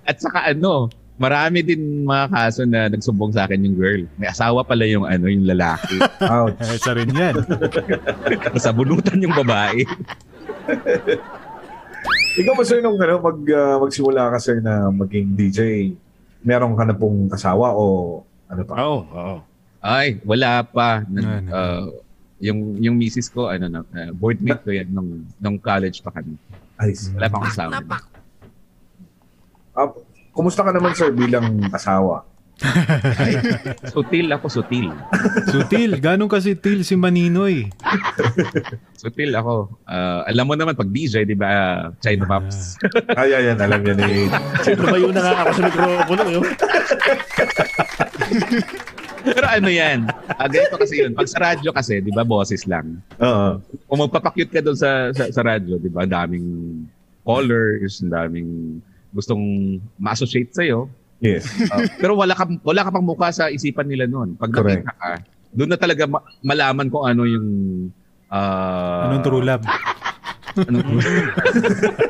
At saka ano, marami din mga kaso na nagsumbong sa akin yung girl. May asawa pala yung ano, yung lalaki. Ouch. eh, isa rin yan. Sa bunutan yung babae. Ikaw ba, sir, nung ano, mag, ah, magsimula ka, sir, na maging DJ, meron ka na pong asawa o ano pa? Oo, oo. Ay, wala pa. Nag, Ano? uh, yung yung misis ko ano na uh, boardmate ko yan nung nung college pa kami. Ay. Wala pa akong asawa. Ah, kumusta ka naman, sir, bilang asawa? Sutil ako, sutil. Sutil, ganun kasi til si Maninoy. Sutil ako. Ah, alam mo naman pag DJ, di ba, China Pops. Ay, ay, yan, alam yan eh. Lumayo na nga ako sa mikropono. Yun. Pero ano yan, ah, ganito kasi yun. Pag sa radyo kasi, di ba, boses lang. Oo. kung magpapakyut ka doon sa, sa, sa radyo, di ba, daming callers, daming gustong ma-associate sa'yo. Yes. Uh, pero wala ka, wala ka pang mukha sa isipan nila noon. Pag Correct. nakita ka, doon na talaga ma- malaman kung ano yung... ah, Anong true love? anong true love.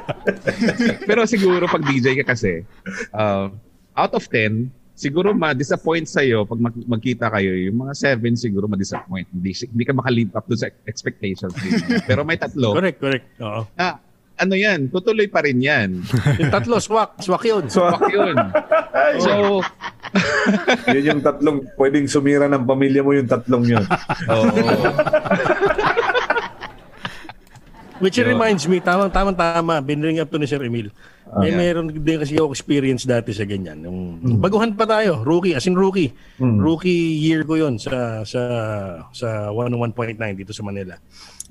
pero siguro pag DJ ka kasi, uh, out of 10, siguro ma-disappoint sa'yo pag mag- magkita kayo, yung mga 7 siguro ma-disappoint. Hindi, hindi ka makalive up doon sa expectations. pero may tatlo, Correct, correct. Oo. ah, ano yan, tutuloy pa rin yan. Yung tatlo, swak. Swak yun. Fuck yun. So, yun yung tatlong, pwedeng sumira ng pamilya mo yung tatlong yun. oo. Which reminds me, tamang tamang tama, binring up to ni Sir Emil. May yeah. meron din kasi ako experience dati sa ganyan. Nung baguhan pa tayo, rookie, as in rookie. Mm. Rookie year ko 'yon sa sa sa 101.9 dito sa Manila.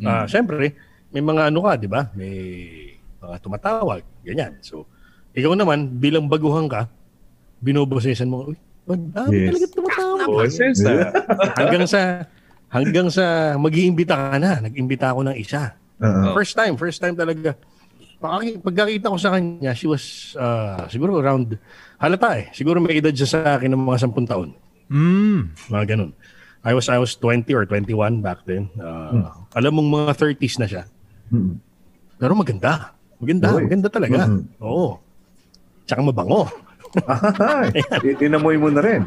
Ah, syempre, may mga ano ka, 'di ba? May mga tumatawag, ganyan. So, ikaw naman bilang baguhan ka, binobosesan mo, uy, ang dami Yes. talaga tumatawag. Boses, ah. hanggang sa hanggang sa mag-iimbita ka na, nag-imbita ako ng isa. Oo. First time, first time talaga. Pagkaki- Pagkakita ko sa kanya, she was uh, siguro around, halata eh. Siguro may edad siya sa akin ng mga 10 taon. Mm. Mga ganun. I was I was 20 or 21 back then. Uh, Alam mong mga 30s na siya. Mm. Pero maganda. Maganda, Uy. maganda talaga. Mhm. Oo. Tsaka mabango. Ay, inamoy mo na rin.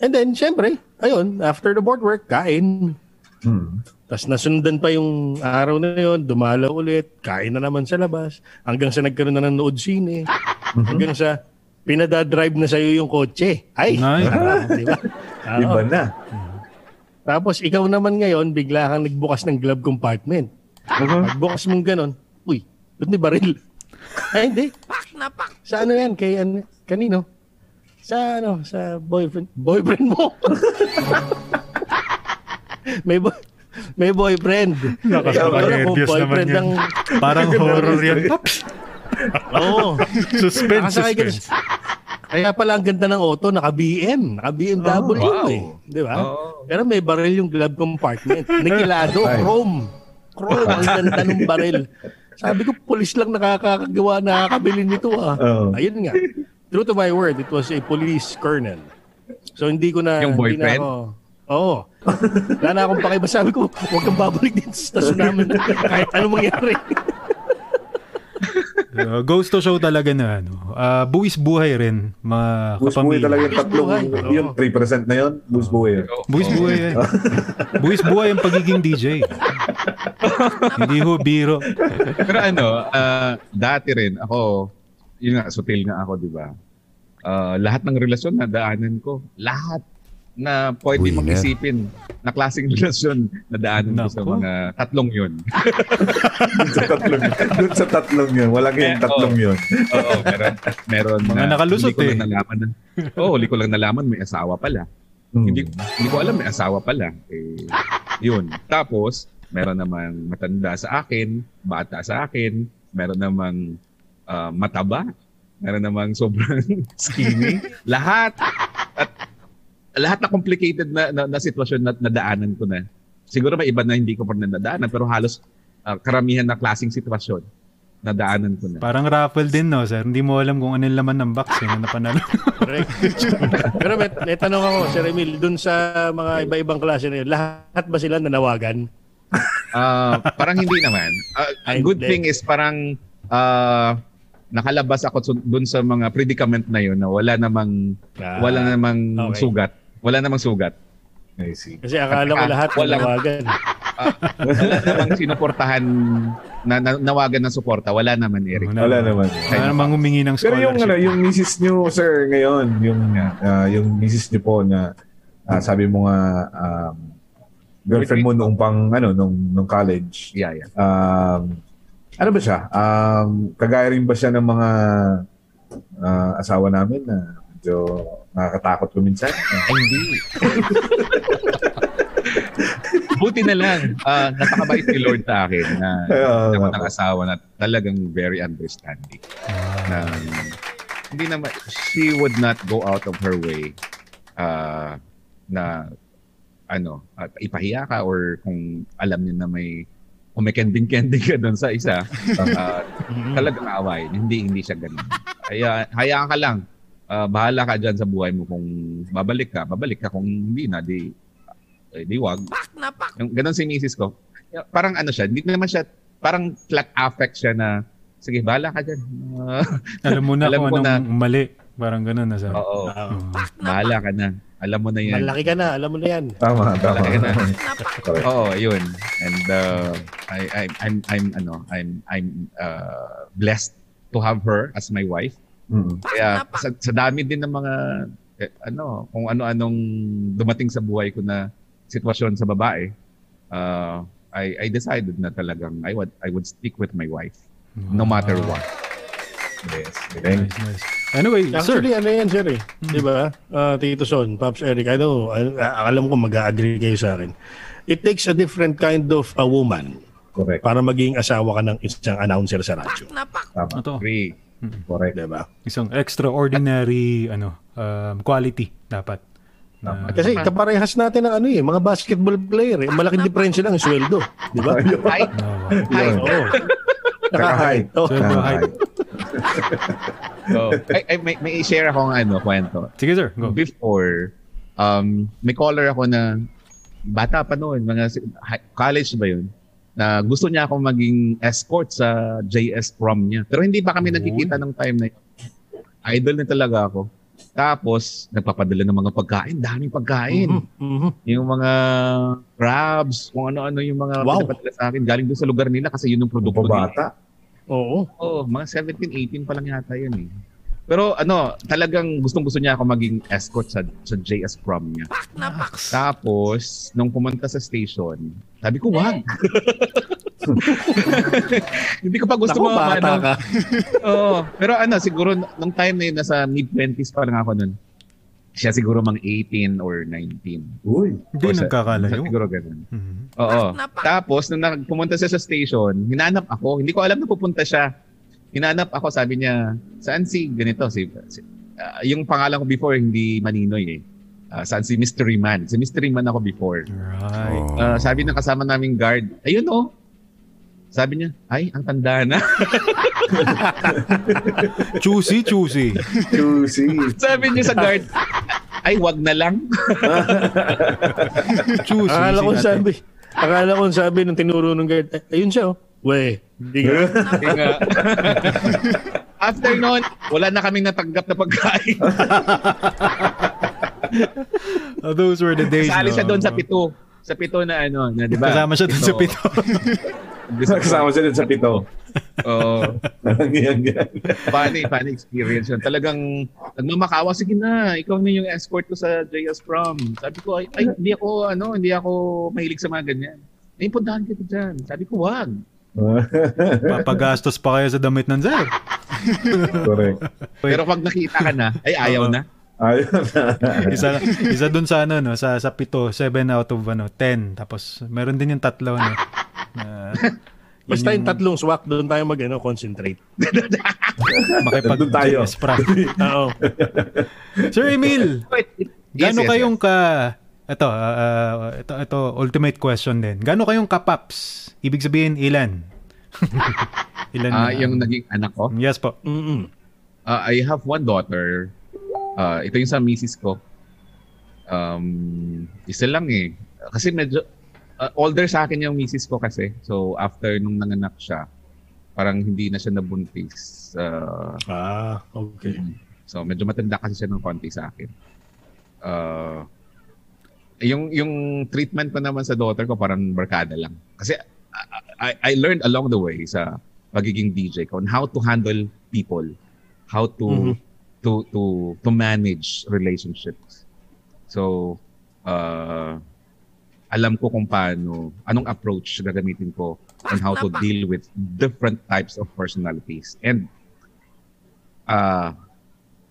And then, syempre, ayun, after the board work, kain. Hmm. Tapos nasundan pa yung araw na yon, dumalaw ulit, kain na naman sa labas, hanggang sa nagkaroon na ng nood sine, hanggang sa pinadadrive na sa'yo yung kotse. Ay! Nice. ah, di ba? Oo. Iba na. Tapos ikaw naman ngayon, bigla kang nagbukas ng glove compartment. Pagbukas mong ganon, uy, ba't may baril? Ay, hindi. Pak na pak. Sa ano yan? Kay ano, kanino? Sa ano, sa boyfriend, boyfriend mo. may boy, may boyfriend. Nakaka-nervyos Kung naman boyfriend yan. ng, Parang horror yan, Pops. oo. Suspense, Nakasakay ka, suspense. Kaya pala ang ganda ng auto, naka-BM, naka-BMW Oh, wow. eh. Di ba? Oo. Pero may baril yung glove compartment. Nikilado, chrome. Chrome, ang ganda ng baril. Sabi ko, police lang nakakagawa, nakakabili nito ah. Oo. Ayun nga. True to my word, it was a police colonel. So hindi ko na... Yung hindi na boyfriend? ako, Oo. Wala na akong pakiba. Sabi ko, huwag kang babalik dito sa stasyon namin kahit anong mangyari. Uh, goes to show talaga na ano. Uh, buwis buhay rin mga Bus buhay talaga yung tatlong, buhay. yung 3% na yun, bus buhay. Buwis buhay yan. buwis buhay ang pagiging DJ. Hindi ho biro. Pero ano, ah, dati rin ako, yun nga, sutil nga ako, di ba? Ah, lahat ng relasyon na daanan ko, lahat na pwede mong isipin na klaseng relasyon na daanan ko sa mga tatlong yun. Dun sa tatlong, dun sa tatlong yun. Walang yung Eh, tatlong yun. Oo, meron, meron Mga na, nakalusot hindi ko lang eh. nalaman na, oo, hindi ko lang nalaman may asawa pala. Hmm. Hindi, hindi ko alam may asawa pala. Eh, yun. Tapos, meron namang matanda sa akin, bata sa akin, meron namang ah, mataba, meron namang sobrang skinny. lahat. At lahat na complicated na, na, na sitwasyon na nadaanan ko na. Siguro may iba na hindi ko pa na nadaanan, pero halos ah, karamihan na klaseng sitwasyon nadaanan ko na. Parang raffle din no, sir. Hindi mo alam kung ano yung laman ng box. Yun ang napanalo. Correct. Pero may, may tanong ako, Sir Emil, dun sa mga iba-ibang klase na yun, lahat ba sila nanawagan? Ah, parang hindi naman. Ang good thing is parang ah, nakalabas ako dun sa mga predicament na yun na wala namang Ah, wala namang okay. sugat. Wala namang sugat. I see. Kasi akala ko lahat Wala. nanawagan. Wala namang sinuportahan na, na nawagan ng suporta. Wala naman, Eric. Wala naman. Wala namang humingi ng Pero yung ano, scholarship. yung misis nyo, sir, ngayon, yung ah, yung misis nyo po na ah, sabi mo nga um, girlfriend mo noong pang ano nung nung college. Yeah, yeah. Um, ano ba siya? Um, kagaya rin ba siya ng mga ah, asawa namin na medyo nakakatakot ko minsan? Hindi. Buti na lang. ah napakabait ni Lord sa akin na Oo, ako nga ng po. asawa na talagang very understanding. Na, hindi naman, she would not go out of her way ah, na ano, at ipahiya ka or kung alam niya na may kung may kending-kending ka doon sa isa, ah, talagang aawayin. Hindi, hindi siya ganun. Kaya, hayaan ka lang. Ah, bahala ka dyan sa buhay mo. Kung babalik ka, babalik ka. Kung hindi na, di, eh, di wag. Yung, ganun si misis ko. Parang ano siya, hindi naman siya, parang flat affect siya na, sige, bahala ka dyan. Ah, Alam mo na Alam kung anong mali. Parang ganun na sir. oo, Oo. bahala ka na. Alam mo na yan. Malaki ka na, alam mo na yan. Tama, tama. Malaki na. Correct. Oo, yun. And uh, I, I, I'm, I'm, ano, I'm, I'm uh, blessed to have her as my wife. Mm. Kaya sa, sa dami din ng mga, eh, ano, kung ano-anong dumating sa buhay ko na sitwasyon sa babae, uh, I, I decided na talagang I would, I would stick with my wife no matter what. Yes. Galing. Nice, nice. Anyway, sir. Actually, ano yan, sir eh. Di ba? Ah, Tito Son, Pops Eric, I know, ah, alam ko mag-agree kayo sa akin. It takes a different kind of a woman Correct. para maging asawa ka ng isang announcer sa radyo. Tama. Ito, Agree. Correct. Di ba? isang extraordinary ano um, quality dapat. Na, Kasi kaparehas natin ng ano eh, mga basketball player eh. Malaking diferensya lang ang sweldo. Di ba? No. ay, Oo. Go height. oh. ay, ay, may, may i-share akong ano, kwento. Sige sir, go. Before, um, may caller ako na bata pa noon, mga college ba yun? Na gusto niya akong maging escort sa JS prom niya. Pero hindi pa kami Uy. nagkikita ng time na yun. Idol na talaga ako. Tapos, nagpapadala ng mga pagkain. Daming pagkain. Mhm, mhm. Yung mga crabs, kung ano-ano yung mga Wow. pinapadala sa akin. Galing doon sa lugar nila kasi yun yung produkto nila. Oo. Oo, mga 17, 18 pa lang yata yun eh. Pero ano, talagang gustong-gusto niya ako maging escort sa, sa JS prom niya. Tapos, nung pumunta sa station, sabi ko, wag. Hindi ko pa gusto Naku, mga bata ano. ka. Oo. Pero ano, siguro nung time na yun, nasa mid-20s pa lang ako nun. Siya siguro mga 18 or 19. Uy. Hindi O sa- nagkakalayo. Siguro ganun. Mhm. Oo. Tapos, nung pumunta siya sa station, hinanap ako. Hindi ko alam na pupunta siya. Hinanap ako, sabi niya, saan si ganito? Si, si- ah, yung pangalan ko before hindi Maninoy eh. Ah, saan si Mystery Man. Si Mystery Man ako before. Right. Ah, sabi ng kasama naming guard, ayun oh. Sabi niya, ay, ang tanda na. Choosy, choosy. Juicy. sabi niya sa guard, ay, wag na lang. Choosy. Akala ko si ate. sabi, akala ko sabi nung tinuro ng guard, "Ay, ayun siya oh. We, hindi nga. Hindi nga. After noon, wala na kaming natanggap na pagkain. Oh, those were the days. Kasali no? siya doon sa pito. Sa pito na ano, na, di ba? Kasama siya doon sa pito. Kasama siya din sa pito. Oo. Funny, funny experience yun. Talagang nagmamakawa, sige na, ikaw na yung escort ko sa JS Prom. Sabi ko, ay, ay, hindi ako, ano, hindi ako mahilig sa mga ganyan. Ay, puntahan kita dyan. Sabi ko, wag. Papagastos pa kayo sa damit ng sir. Correct. Pero pag nakita ka na, ay ayaw na. Ayun. isa isa doon sa ano no, sa sa pito, 7 out of ano, 10. Tapos meron din yung tatlo no. na Basta yung tatlong swak, doon tayo mag ano, concentrate. makipag Nandun tayo. Oo. Sir Emil, gaano yes, yes, kayong ka ito, ah, ah, ito, ito, ultimate question din. Gaano kayong kapaps? Ibig sabihin, ilan? ilan? Ah, na- yung naging anak ko. Yes po. Mm-mm. Uh, I have one daughter. Uh, ito yung sa misis ko. Um, isa lang eh. Kasi medyo uh, older sa akin yung misis ko kasi. So after nung nanganak siya, parang hindi na siya nabuntis. Uh, Ah, okay. so medyo matanda kasi siya ng konti sa akin. Uh, yung yung treatment ko naman sa daughter ko parang barkada lang. Kasi I, I learned along the way sa pagiging DJ ko on how to handle people, how to Mhm. To to to manage relationships. So, uh, alam ko kung paano, anong approach gagamitin ko on how to deal with different types of personalities and uh,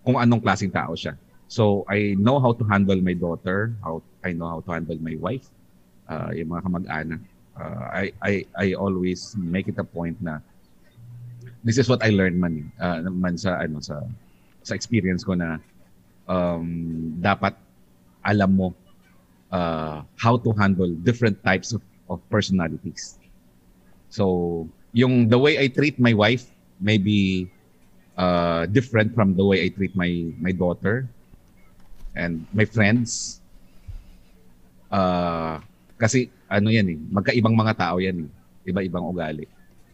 kung anong klaseng tao siya. So, I know how to handle my daughter, how I know how to handle my wife, uh, yung mga kamag-anak. Uh, I, I, I always make it a point na this is what I learned man, uh, man sa, ano, sa, sa experience ko na um, dapat alam mo uh, how to handle different types of, of personalities. So, yung the way I treat my wife may be uh, different from the way I treat my my daughter and my friends. Uh, kasi ano yan eh, magkaibang mga tao yan eh. Iba-ibang ugali.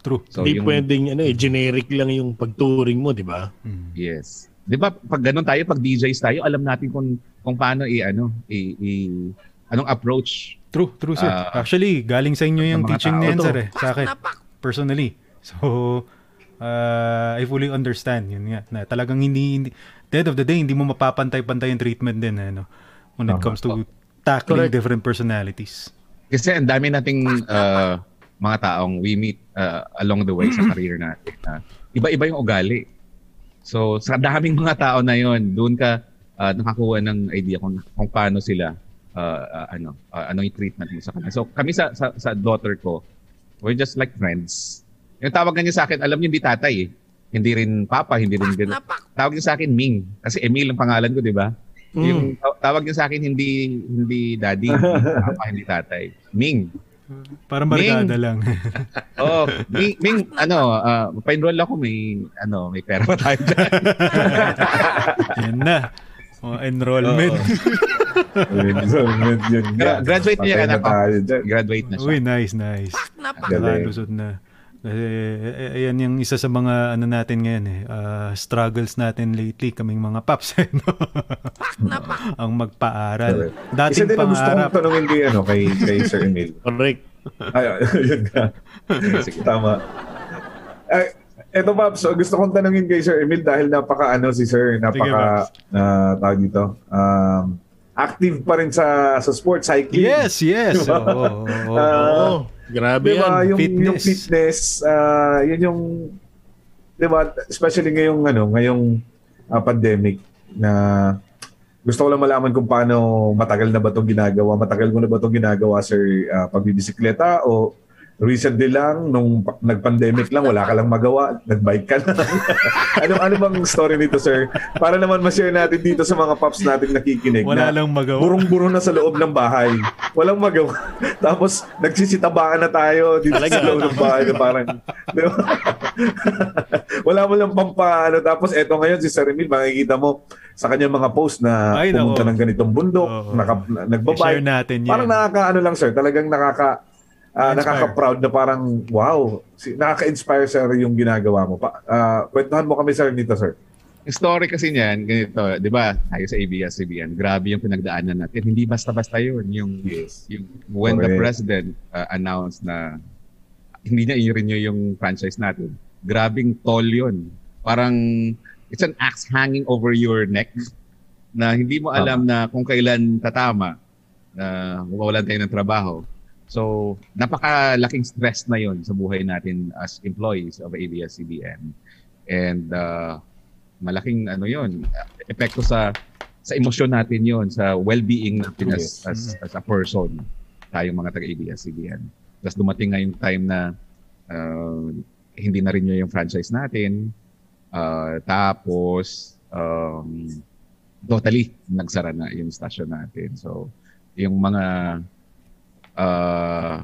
True. So, Hindi yung, pwedeng ano, eh, generic lang yung pagturing mo, di ba? Mm. Yes. 'Di ba pag ganun tayo, pag DJs tayo, alam natin kung kung paano i ano, i, i- anong approach. True, true sir. Ah, Actually, galing sa inyo yung teaching to. sir eh, sa akin. Personally. So, uh, I fully understand yun nga. Na talagang hindi, hindi end of the day, hindi mo mapapantay-pantay yung treatment din ano, when it comes to tackling Correct. different personalities. Kasi ang dami nating uh, mga taong we meet uh, along the way sa career natin. na iba-iba yung ugali. So, sa daming mga tao na yon, doon ka uh, nakakuha ng idea kung, kung paano sila uh, uh, ano, uh, ano yung treatment mo sa kanila. So, kami sa, sa, sa daughter ko, we're just like friends. Yung tawag niya sa akin, alam niyo hindi tatay eh. Hindi rin papa, hindi rin gano'n. Tawag niya sa akin Ming. Kasi Emil ang pangalan ko, di ba? Mm. Yung taw- tawag niya sa akin hindi hindi daddy, hindi papa, hindi tatay. Ming. Parang barkada lang. Oh, Ming, Ming ano, uh, pa-enroll ako may ano, may pera pa tayo dyan. yan na. Oh, enrollment. Yun, yun, Gra- graduate niya anak ko. tayo dyan. Graduate na siya. Uy, nice, nice. Galing. Nakalusot na. Kasi, eh, ayan yung isa sa mga ano natin ngayon eh, ah, struggles natin lately, kaming mga paps. eh, no? Ang magpaaral. Isa Dating din ang gusto kong tanongin kay, ano, kay, kay Sir Emil. Correct. Ay, yun ka. Tama. Ay, eto Paps, so gusto kong tanongin kay Sir Emil dahil napaka ano si Sir, napaka uh, tawag dito. Um, active pa rin sa sa sports cycling. Yes, yes. Oo, oo, oo. Ah, Oo. Grabe Diba, yan. yung Fitness. yung fitness, ah, yun yung 'di ba, especially ngayong ano, ngayong ah, pandemic na gusto ko lang malaman kung paano matagal na ba 'tong ginagawa, matagal mo na ba 'tong ginagawa sir ah, pagbibisikleta o recently lang, nung pa- nag-pandemic lang, wala ka lang magawa, nag-bike ka lang. ano, ano bang story nito, sir? Para naman ma-share natin dito sa mga pops natin nakikinig Wala na lang magawa. burong-buro na sa loob ng bahay. Walang magawa. Tapos, nagsisitabakan na tayo dito Talaga? sa loob ng bahay na parang, di ba? wala mo lang pampaano. Tapos, eto ngayon, si Sir Emil, makikita mo sa kanyang mga post na Ay, pumunta nako. ng ganitong bundok, Oo. naka, nagbabike. I-share natin yan. Parang nakaka-ano lang, sir. Talagang nakaka... ah, Inspire. nakaka-proud na parang, wow, si, nakaka-inspire, sir, yung ginagawa mo. Pa, ah, kwentuhan mo kami, sir, nito, sir. Yung story kasi niyan, ganito, di ba, tayo sa ABS-CBN, grabe yung pinagdaanan natin. Hindi basta-basta yun. Yung, Yes. yung when the Correct. president uh, announced na hindi niya i-renew yung franchise natin, grabing toll yun. Parang, it's an axe hanging over your neck na hindi mo alam na kung kailan tatama na mawawalan tayo ng trabaho. So, napakalaking stress na yon sa buhay natin as employees of ABS-CBN. And uh, malaking ano yon epekto sa sa emosyon natin yon sa well-being natin as, as, as a person tayong mga taga-ABS-CBN. Tapos dumating nga yung time na uh, hindi na rin yung franchise natin. Uh, tapos, um, totally nagsara na yung station natin. So, yung mga uh,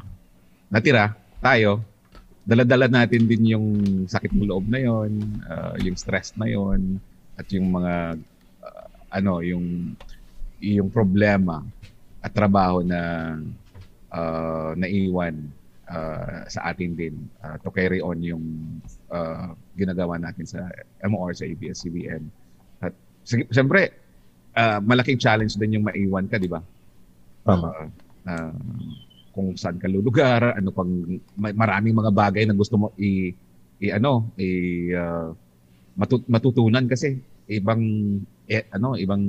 natira, tayo, daladala natin din yung sakit mo loob na yon, uh, yung stress na yon, at yung mga uh, ano, yung yung problema at trabaho na uh, naiwan uh, sa atin din uh, to carry on yung uh, ginagawa natin sa MOR sa ABS-CBN. At siyempre, uh, malaking challenge din yung maiwan ka, di ba? Tama. uh, kung saan ka lulugar, ano pang maraming mga bagay na gusto mo i, i ano, i uh, matu- matutunan kasi ibang eh, ano, ibang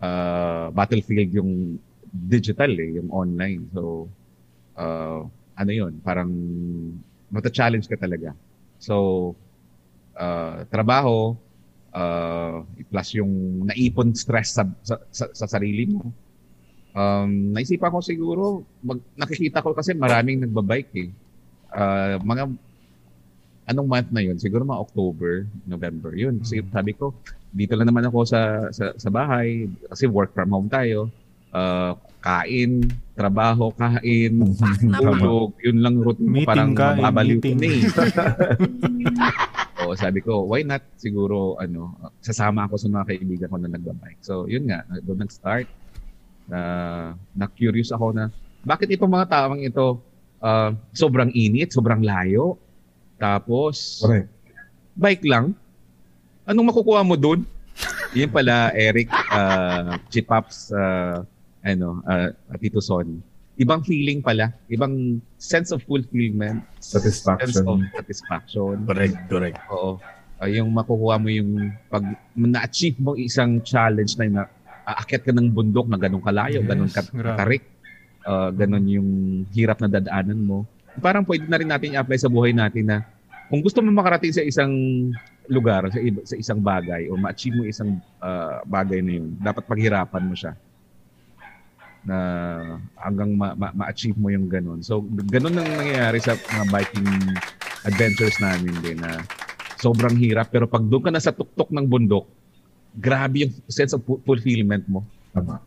uh, battlefield yung digital eh, yung online. So uh, ano 'yun, parang mata-challenge ka talaga. So uh, trabaho uh, plus yung naipon stress sa, sa, sa, sa sarili mo Um, naisipan ko siguro, mag, nakikita ko kasi maraming nagbabike eh. Ah, mga, anong month na yun? Siguro mga October, November. Yun, kasi sabi ko, dito lang naman ako sa, sa, sa bahay, kasi work from home tayo. Ah, kain, trabaho, kain, tulog, yun lang routine. Meeting, Parang kain, mababaliw meeting. ko na eh. Oo, sabi ko, why not siguro ano, sasama ako sa mga kaibigan ko na nagbabike. So, yun nga, doon nag-start na na-curious ako na bakit itong mga tawang ito ah, sobrang init, sobrang layo. Tapos Correct. bike lang. Anong makukuha mo doon? Yun pala Eric uh, Chipaps uh, ano uh, Tito Son. Ibang feeling pala, ibang sense of fulfillment, sense Satisfaction. of satisfaction. Correct, correct. Oo. Ah, yung makukuha mo yung pag na-achieve mo isang challenge na, na aakyat ka ng bundok na ganun kalayo, Yes, ganun katarik, ah, ganun yung hirap na dadaanan mo. Parang pwede na rin natin i-apply sa buhay natin na kung gusto mo makarating sa isang lugar, sa, iba- sa isang bagay, o ma-achieve mo isang ah, bagay na yun, dapat paghirapan mo siya na hanggang ma- ma- ma-achieve mo yung ganun. So, ganun ang nangyayari sa mga biking adventures namin din na sobrang hirap pero pag doon ka na sa tuktok ng bundok, grabe yung sense of fu- fulfillment mo. Tama.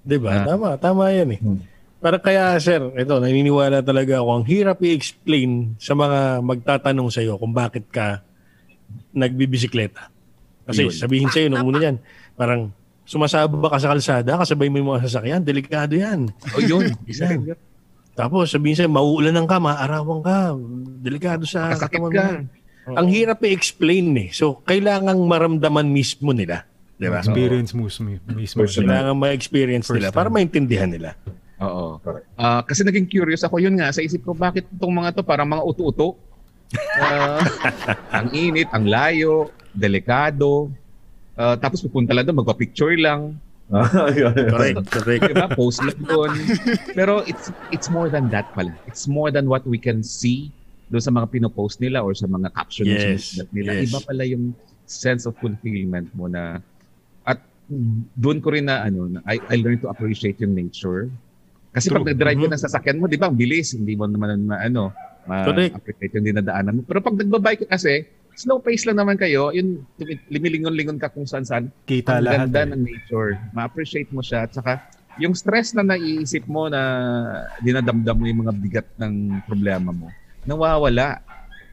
Di ba? Ah. Tama, tama yan eh. Hmm. Parang kaya, sir, ito, naniniwala talaga ako, ang hirap i-explain sa mga magtatanong sa'yo kung bakit ka nagbibisikleta. Kasi Yun. sabihin sa'yo, nung una yan, parang sumasaba ka sa kalsada, kasabay mo yung mga sasakyan, delikado yan. O yun, rin. yun. Tapos sabihin sa'yo, mauulanan ka, maarawan ka, delikado sa Kasakit katawan ka. mo. Ang hirap i-explain eh. So, kailangang maramdaman mismo nila. Di ba? Experience mo mismo. mismo. Kailangan ma-experience First nila time. para maintindihan nila. Oo. Ah, kasi naging curious ako yun nga sa isip ko bakit itong mga to parang mga uto-uto. Ah, ang init, ang layo, delikado. Ah, tapos pupunta lang doon, magpa-picture lang. Correct, correct. Diba? Post lang doon. Pero it's it's more than that pala. It's more than what we can see doon sa mga pinopost nila or sa mga captions Yes, nila. yes. Iba pala yung sense of fulfillment mo na at doon ko rin na ano, na I, I learned to appreciate yung nature. Kasi True. pag nag-drive ka Mhm. ng sasakyan mo, di ba, ang bilis, hindi mo naman ma, ano, ma-appreciate yung dinadaanan mo. Pero pag nagbabike ka kasi, slow pace lang naman kayo, yun, limilingon-lingon ka kung saan-saan. Kita Ang lahat. ganda eh. ng nature. Ma-appreciate mo siya. At saka, yung stress na naiisip mo na dinadamdam mo yung mga bigat ng problema mo, nawawala.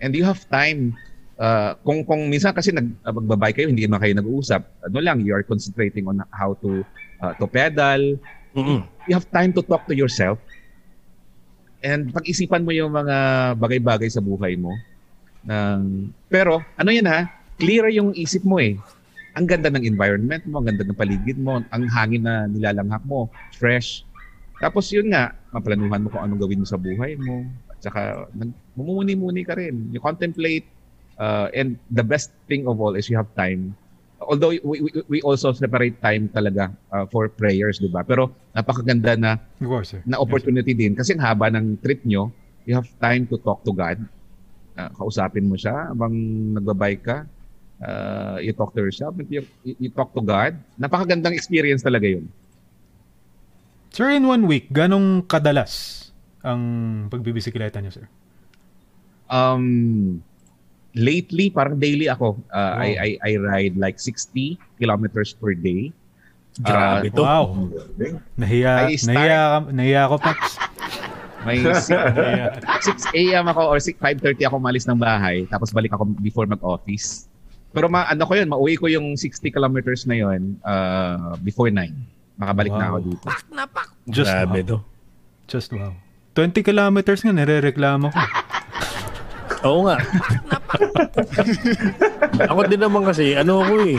And you have time. Uh, kung kung minsan kasi nag uh, kayo, hindi naman kayo nag-uusap. Ano lang, you are concentrating on how to uh, to pedal. Mm-mm. You have time to talk to yourself. And pag-isipan mo yung mga bagay-bagay sa buhay mo. Ng, pero, ano yan ha? Clear yung isip mo eh ang ganda ng environment mo, ang ganda ng paligid mo, ang hangin na nilalanghap mo, fresh. Tapos yun nga, maplanuhan mo kung anong gawin mo sa buhay mo. At saka, nag- mumuni-muni ka rin. You contemplate. uh, and the best thing of all is you have time. Although we, we, we also separate time talaga uh, for prayers, di ba? Pero napakaganda na course, sir. na opportunity din kasi ang haba ng trip nyo, you have time to talk to God. Uh, kausapin mo siya habang nagbabike ka. Uh, you talk to yourself, you, you talk to God. Napakagandang experience talaga yun. Sir, in one week, ganong kadalas ang pagbibisikleta niyo, sir? Um, lately, parang daily ako. Uh, Wow. I, I, I ride like 60 kilometers per day. Grabe to. Wow. Nahiya, start- nahiya, nahiya ako, Paps. May 6, Nahiya. a.m. ako or 6, 5.30 ako malis ng bahay tapos balik ako before mag-office. Pero ma ano ko yun, mauwi ko yung 60 kilometers na yun uh, before 9. Makabalik na ako Wow. dito. Just Grabe wow. to. Just wow. 20 kilometers nga, nire-reklamo ko. Oo nga. ako din naman kasi, ano ako eh.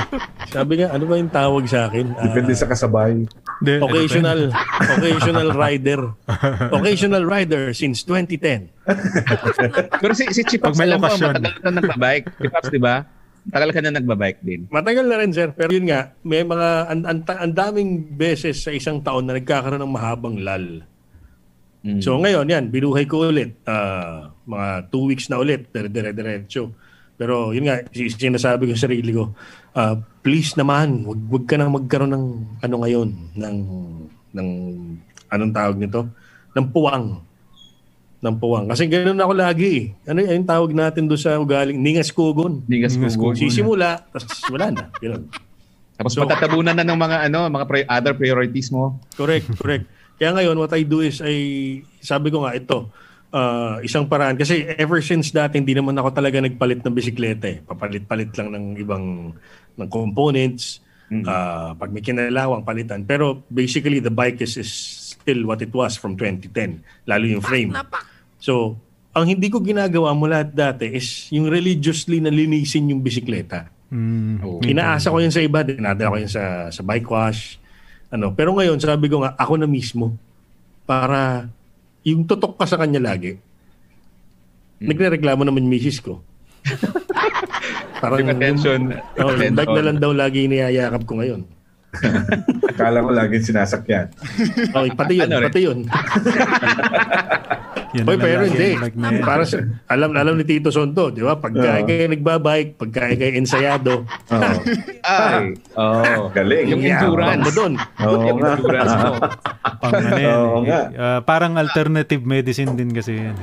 Sabi nga, ano ba yung tawag sa akin? Ah, Depende sa kasabay. Occasional occasional rider. Occasional rider since 2010. Pero si, si Chip Pag may alam mo, matagal na nagbabike. Si Pops, di ba? Matagal ka na nagbabike din. Matagal na rin sir, pero yun nga, may mga ang, ang, ang daming beses sa isang taon na nagkakaroon ng mahabang lal. Mm. So ngayon, yan, binuhay ko ulit. Ah, mga two weeks na ulit, dire-diretso. Pero yun nga, si- sinasabi ko sa sarili ko, ah, please naman, wag, wag ka nang magkaroon ng ano ngayon, ng, ng anong tawag nito? Ng puwang. Ng puwang. Kasi ganoon ako lagi eh. Ano yung tawag natin doon sa ugaling? Ningas kugon. Ningas kugon. Sisimula, tapos wala na. Ganun. Tapos So- patatabunan na ng mga ano, mga pri- other priorities mo. Correct, correct. Kaya ngayon, what I do is, ay, sabi ko nga, ito, ah, isang paraan. Kasi ever since dati, hindi naman ako talaga nagpalit ng bisikleta eh. Papalit-palit lang ng ibang ng components. Ah, pag may kinalawang, palitan. Pero basically, the bike is, is still what it was from 2010. Lalo yung frame. So, ang hindi ko ginagawa mula dati is yung religiously na linisin yung bisikleta. Mm, Oo. Inaasa ko yun sa iba, dinadala ko yun sa, sa bike wash. Ano, pero ngayon, sabi ko nga, ako na mismo. Para yung tutok ka sa kanya lagi. Nagre-reklamo naman yung misis ko. Parang Yung attention. Oh, attention. bike na lang daw lagi iniyayakap ko ngayon. Akala ko laging sinasakyan. Okay, pati yun, Ano rin? pati yun. yan Oy, pero hindi. Para sa, alam alam ni Tito Sonto, di ba? Pagka Oo. kayo nagbabike, pagka kayo ensayado, Oo. Ay, oh. Galing. Yung Yeah. endurance. mo doon. Oo yung endurance mo. Eh. nga. Ah, parang alternative medicine din kasi yan.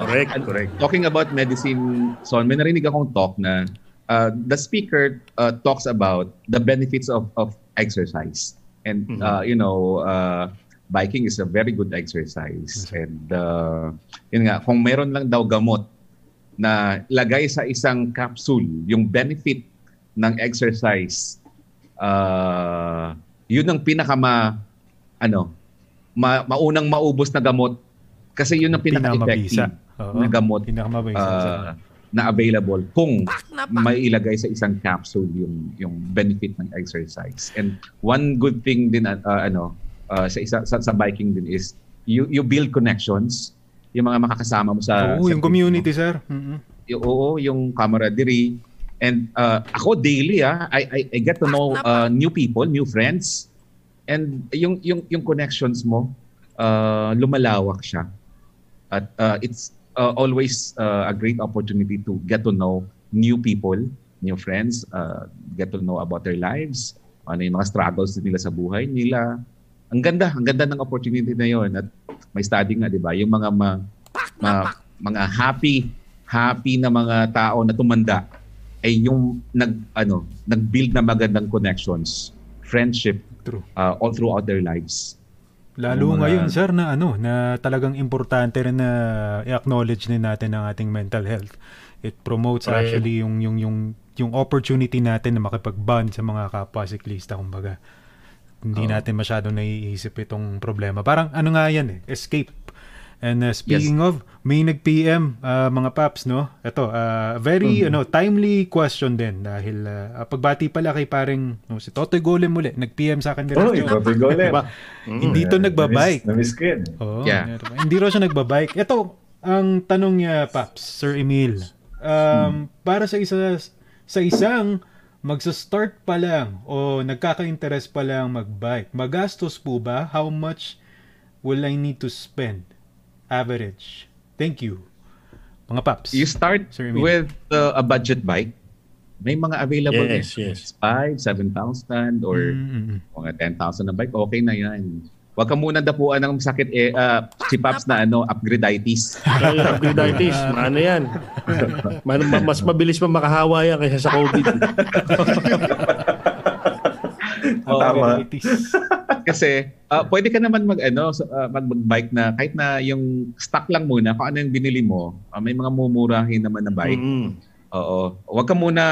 Correct, correct. Talking about medicine, Son, may narinig akong talk na uh, the speaker uh, talks about the benefits of, of exercise. And, Mhm. uh, you know, uh, biking is a very good exercise. And, uh, yun nga, kung meron lang daw gamot na lagay sa isang capsule, yung benefit ng exercise, uh, yun ang pinakama, ano, ma, maunang maubos na gamot kasi yun ang pinaka-effective na gamot Pinakamabisa. uh, na available kung may ilagay sa isang capsule yung yung benefit ng exercise. And one good thing din uh, ano uh, sa isa sa, sa biking din is you you build connections yung mga makakasama mo sa Oo, sa yung community, mo. sir. Mm-mm. Y- oo, yung camaraderie. And uh, ako daily ah, I, I I get to know uh, new people, new friends. And yung yung yung connections mo uh, lumalawak siya. At uh, it's uh, always uh, a great opportunity to get to know new people, new friends, uh, get to know about their lives, ano yung mga struggles nila sa buhay nila. Ang ganda, ang ganda ng opportunity na yon. At may study nga, di ba? Yung mga ma, ma- mga happy, happy na mga tao na tumanda ay yung nag ano, nag-build na magandang connections, friendship True. uh, all throughout their lives. Lalo Yung mga- ngayon, sir, na ano, na talagang importante rin na i-acknowledge din natin ang ating mental health. It promotes Right. actually yung yung yung yung opportunity natin na makipag-bond sa mga kapwa siklista kumbaga. Hindi natin masyadong naiisip itong problema. Parang ano nga yan eh, escape. And uh, speaking of, may nag-PM uh, mga paps, no? Ito, uh, very ano, timely question din dahil uh, pagbati pala kay pareng no, si Totoy Golem muli, nag-PM sa akin Oh, diretso. ito golem. Diba? Hindi to nagbabike. Na-miss yun. Oo, Yeah. pa. Hindi raw siya nagbabike. Ito, ang tanong niya, Paps, Sir Emil. Um, Para sa isa sa isang magsa-start pa lang o nagkaka-interest pa lang magbike, magastos po ba? How much will I need to spend? Average. Thank you. Mga Paps. You start Sir with uh, a budget bike. May mga available Yes, yes. 5, 7,000 or Mm, mm, mm. mga 10,000 na bike. Okay na yan. Huwag ka muna dapuan ng sakit eh, uh, si Paps na ano, upgradeitis. Kaya upgradeitis, ano yan. Man- ma- Mas mabilis pa makahawa yan kaysa sa COVID. Oo. Tama. Kasi uh, pwede ka naman mag ano so, uh, mag bike na kahit na yung stock lang muna kung ano yung binili mo, uh, may mga mumurahin naman na bike. Mm. Oo. Huwag ka muna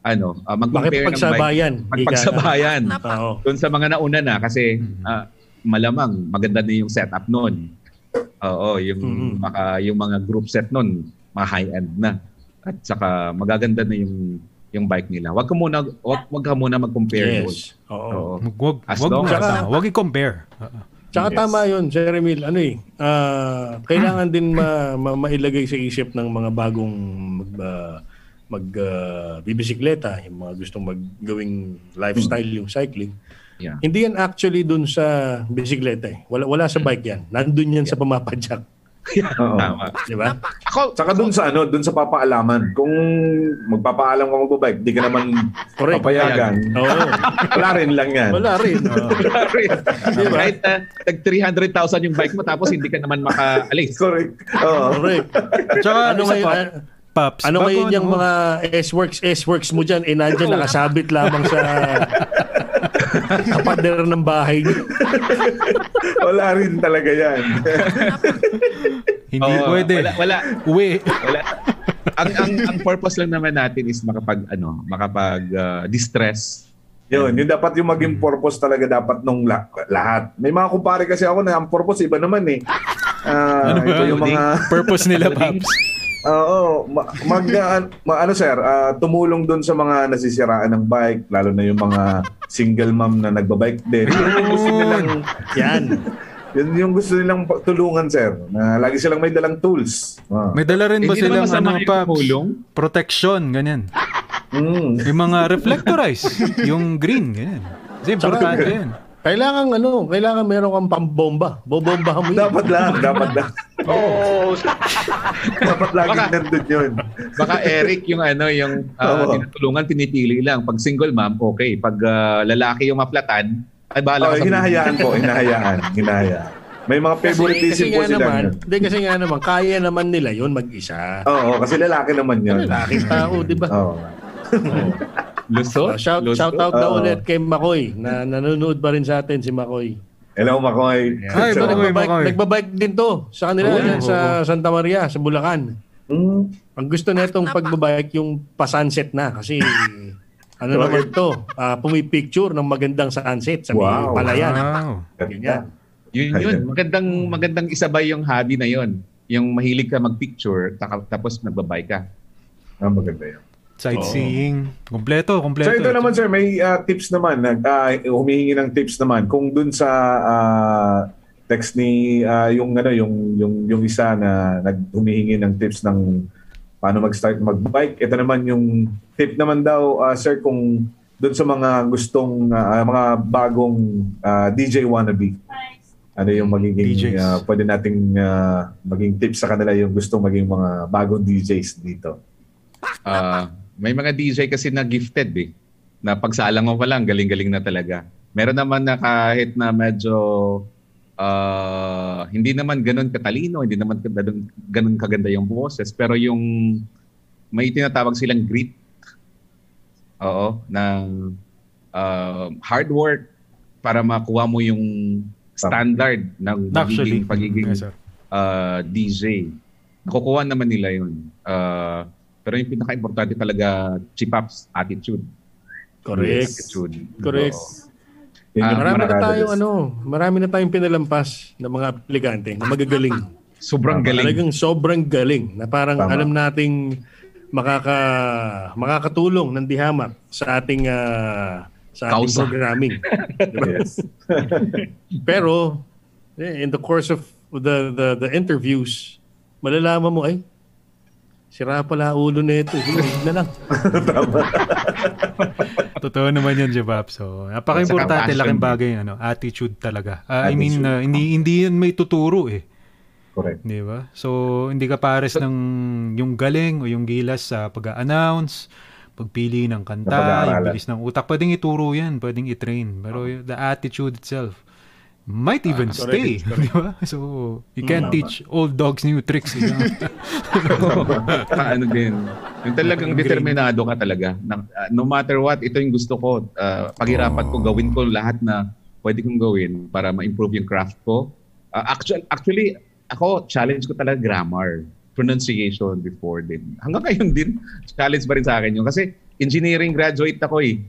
ano, uh, mag-compare ng bike. Makipagsabayan. Magpagsabayan. Oo. Doon sa mga nauna na kasi ah, malamang maganda na yung setup noon. Oo, yung Mhm. maka, yung mga group set noon, mga high-end na. At saka magaganda na yung yung bike nila. Wag ka muna wag, wag ka muna mag-compare doon. Yes. Oo. Oo. Wag, wag, wag, i-compare. Oo. Tsaka Yes. tama yun, Emil. Ano eh, ah, kailangan din ma, ma- mailagay sa isip ng mga bagong mag, ah, mag ah, bibisikleta, yung mga gustong maggawing lifestyle yung cycling. Yeah. Hindi yan actually dun sa bisikleta eh. Wala, wala sa bike yan. Nandun yan sa pamapadyak. Oo. Tama. Di ba? Ako, Saka dun sa ano, dun sa papaalaman. Kung magpapaalam ka magbabike, di ka naman Correct. papayagan. Oo. Wala rin lang yan. Wala rin. Oo. diba? kahit na tag 300,000 yung bike mo tapos hindi ka naman makaalis. Correct. Oo. Correct. Tsaka Ano isa ngayon, Paps, ano bago ngayon yung ano- mga S-Works, S-Works mo dyan, eh nandyan nakasabit lamang sa kapader ng bahay niyo. Wala rin talaga yan. Hindi Oo, pwede. Wala, wala, Uwi. wala. ang, ang ang purpose lang naman natin is makapag ano, makapag uh, distress. Yun, yun dapat yung maging purpose talaga dapat nung la- lahat. May mga kumpare kasi ako na ang purpose iba naman eh. Ah, Ano ba? ito yung mga Purpose nila, Paps. Oo, ma- mag ah, ma- ano sir, ah, tumulong doon sa mga nasisiraan ng bike, lalo na yung mga single mom na nagbabike din. Yun yung gusto nilang Yan. yun yung gusto nilang pa- tulungan sir. Na lagi silang may dalang tools. Ah. May dala rin ba naman silang ano, yung Paps? tumulong. Protection, ganyan. Mm. Yung mga reflectorize, yung green, ganyan. Kasi importante yan. Kailangan ano, kailangan meron kang pambomba. Bobombahan mo yun. Dapat lang, dapat lang. Oo. dapat lagi Baka- nandun yun. Baka Eric yung ano yung uh, tinutulungan pinipili lang. Pag single mom, okay. Pag uh, lalaki yung maplatan, ay bahala Oh, ka sa hinahayaan po, hinahayaan, hinahayaan. May mga favoritism po nga sila. naman, hindi kasi nga naman, kaya naman nila yun mag-isa. Oo, kasi lalaki naman yun. Lalaking tao, di ba? Oo. Lusot. Oh, shout, Lusot. shout out daw Oo. ulit kay Makoy na nanonood pa rin sa atin si Makoy. Hello, Makoy. Ay, So, Makoy. Nagbabike, nagbabike din to sa kanila yan oo, sa Santa Maria, sa Bulacan. mm, Ang gusto nitong pagbabike yung pa-sunset na kasi ano naman to, ah, pumipicture ng magandang sunset sa Wow. palayan. Wow. Ganyan. Yun yun. Magandang magandang isabay yung hobby na yun. Yung mahilig ka mag-picture tapos nagbabike ka. Ah, maganda yun. Sightseeing. Kompleto, kompleto. So ito naman sir, may ah, tips naman, nag, ah, humihingi ng tips naman. Kung dun sa ah, text ni ah, yung ano yung yung yung isa na nag humihingi ng tips ng paano mag-start mag-bike. Ito naman yung tip naman daw ah, sir kung dun sa mga gustong ah, mga bagong ah, DJ wannabe. Ano yung magiging DJs. ah, pwede nating ah, maging tips sa kanila yung gustong maging mga bagong DJs dito. Ah, may mga DJ kasi na gifted eh. Na pagsalang mo pa lang, galing-galing na talaga. Meron naman na kahit na medyo uh, hindi naman ganun katalino, hindi naman ganun, ganun kaganda yung boses, pero yung may tinatawag silang grit. Oo, ng uh, hard work para makuha mo yung standard ng Actually, pagiging, pagiging yes, sir. uh, DJ. Nakukuha naman nila yun. Uh, pero yung pinaka-importante talaga, chip-ups attitude. Correct. Attitude. Correct. Ah, yung Marami na tayong ano, marami na tayong pinalampas ng mga aplikante na magagaling. Sobrang galing. Talagang sobrang galing na parang Tama. alam nating makaka makakatulong ng dihamak sa ating ah, sa ating Kausa. programming. Diba? Yes. Pero eh, in the course of the the the interviews, malalaman mo ay sira pala ulo na ito. Sige, na lang. Totoo naman yan, Jebab. So, napaka-importante, laking bagay, ano, attitude talaga. Ah, I mean, Attitude. ah, hindi, hindi yan may tuturo eh. Correct. Di ba? So, hindi ka pares ng yung galing o yung gilas sa pag-announce, pagpili ng kanta, yung bilis ng utak. Pwedeng ituro yan, pwedeng i-train. Pero y- the attitude itself might even correct, stay. correct. Di ba? So, you can't teach old dogs new tricks. di ba? Saka ano din, yung talagang determinado ka talaga. Na, ah, no matter what, ito yung gusto ko. ah, paghirapan ko, gawin ko lahat na pwede kong gawin para ma-improve yung craft ko. Ah, actually, actually, ako, challenge ko talaga grammar, pronunciation before din. Hanggang ngayon din, challenge pa rin sa akin yun. Kasi engineering graduate ako eh.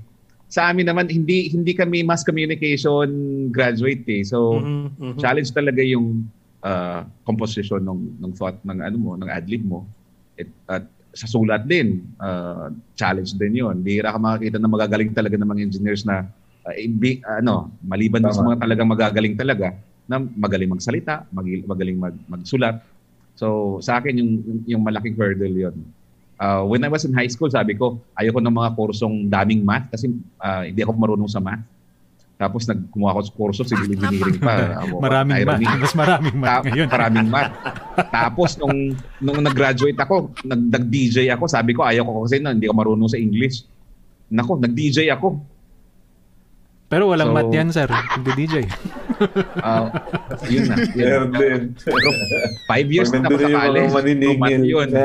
Sa amin naman, hindi hindi kami mass communication graduate eh. So, Mhm, mhm. challenge talaga yung uh, composition ng ng thought ng ano mo, ng adlib mo. It, at sa sulat din, uh, challenge din 'yon. Bihira ka makakita na magagaling talaga ng mga engineers na uh, imbi, ano, maliban dun sa Tama. mga talagang magagaling talaga na magaling magsalita, mag- magaling mag, magsulat. So, sa akin yung yung, yung malaking hurdle 'yon. Uh, when I was in high school, sabi ko, ayoko ng mga kursong daming math kasi uh, hindi ako marunong sa math. Tapos nagkumuha ako sa kurso, civil engineering pa. Ako, maraming math. irony. Mas maraming math Ta- ngayon. Maraming math. Tapos nung nung nag-graduate ako, nag, nag-DJ ako, sabi ko ayaw ko kasi na, hindi ako marunong sa English. Nako, nag-DJ ako. Pero walang So- math yan, sir. Hindi DJ. Ah, yun na. Yun. Din. Pero five years Pag na ako sa college. Maniningil. yun.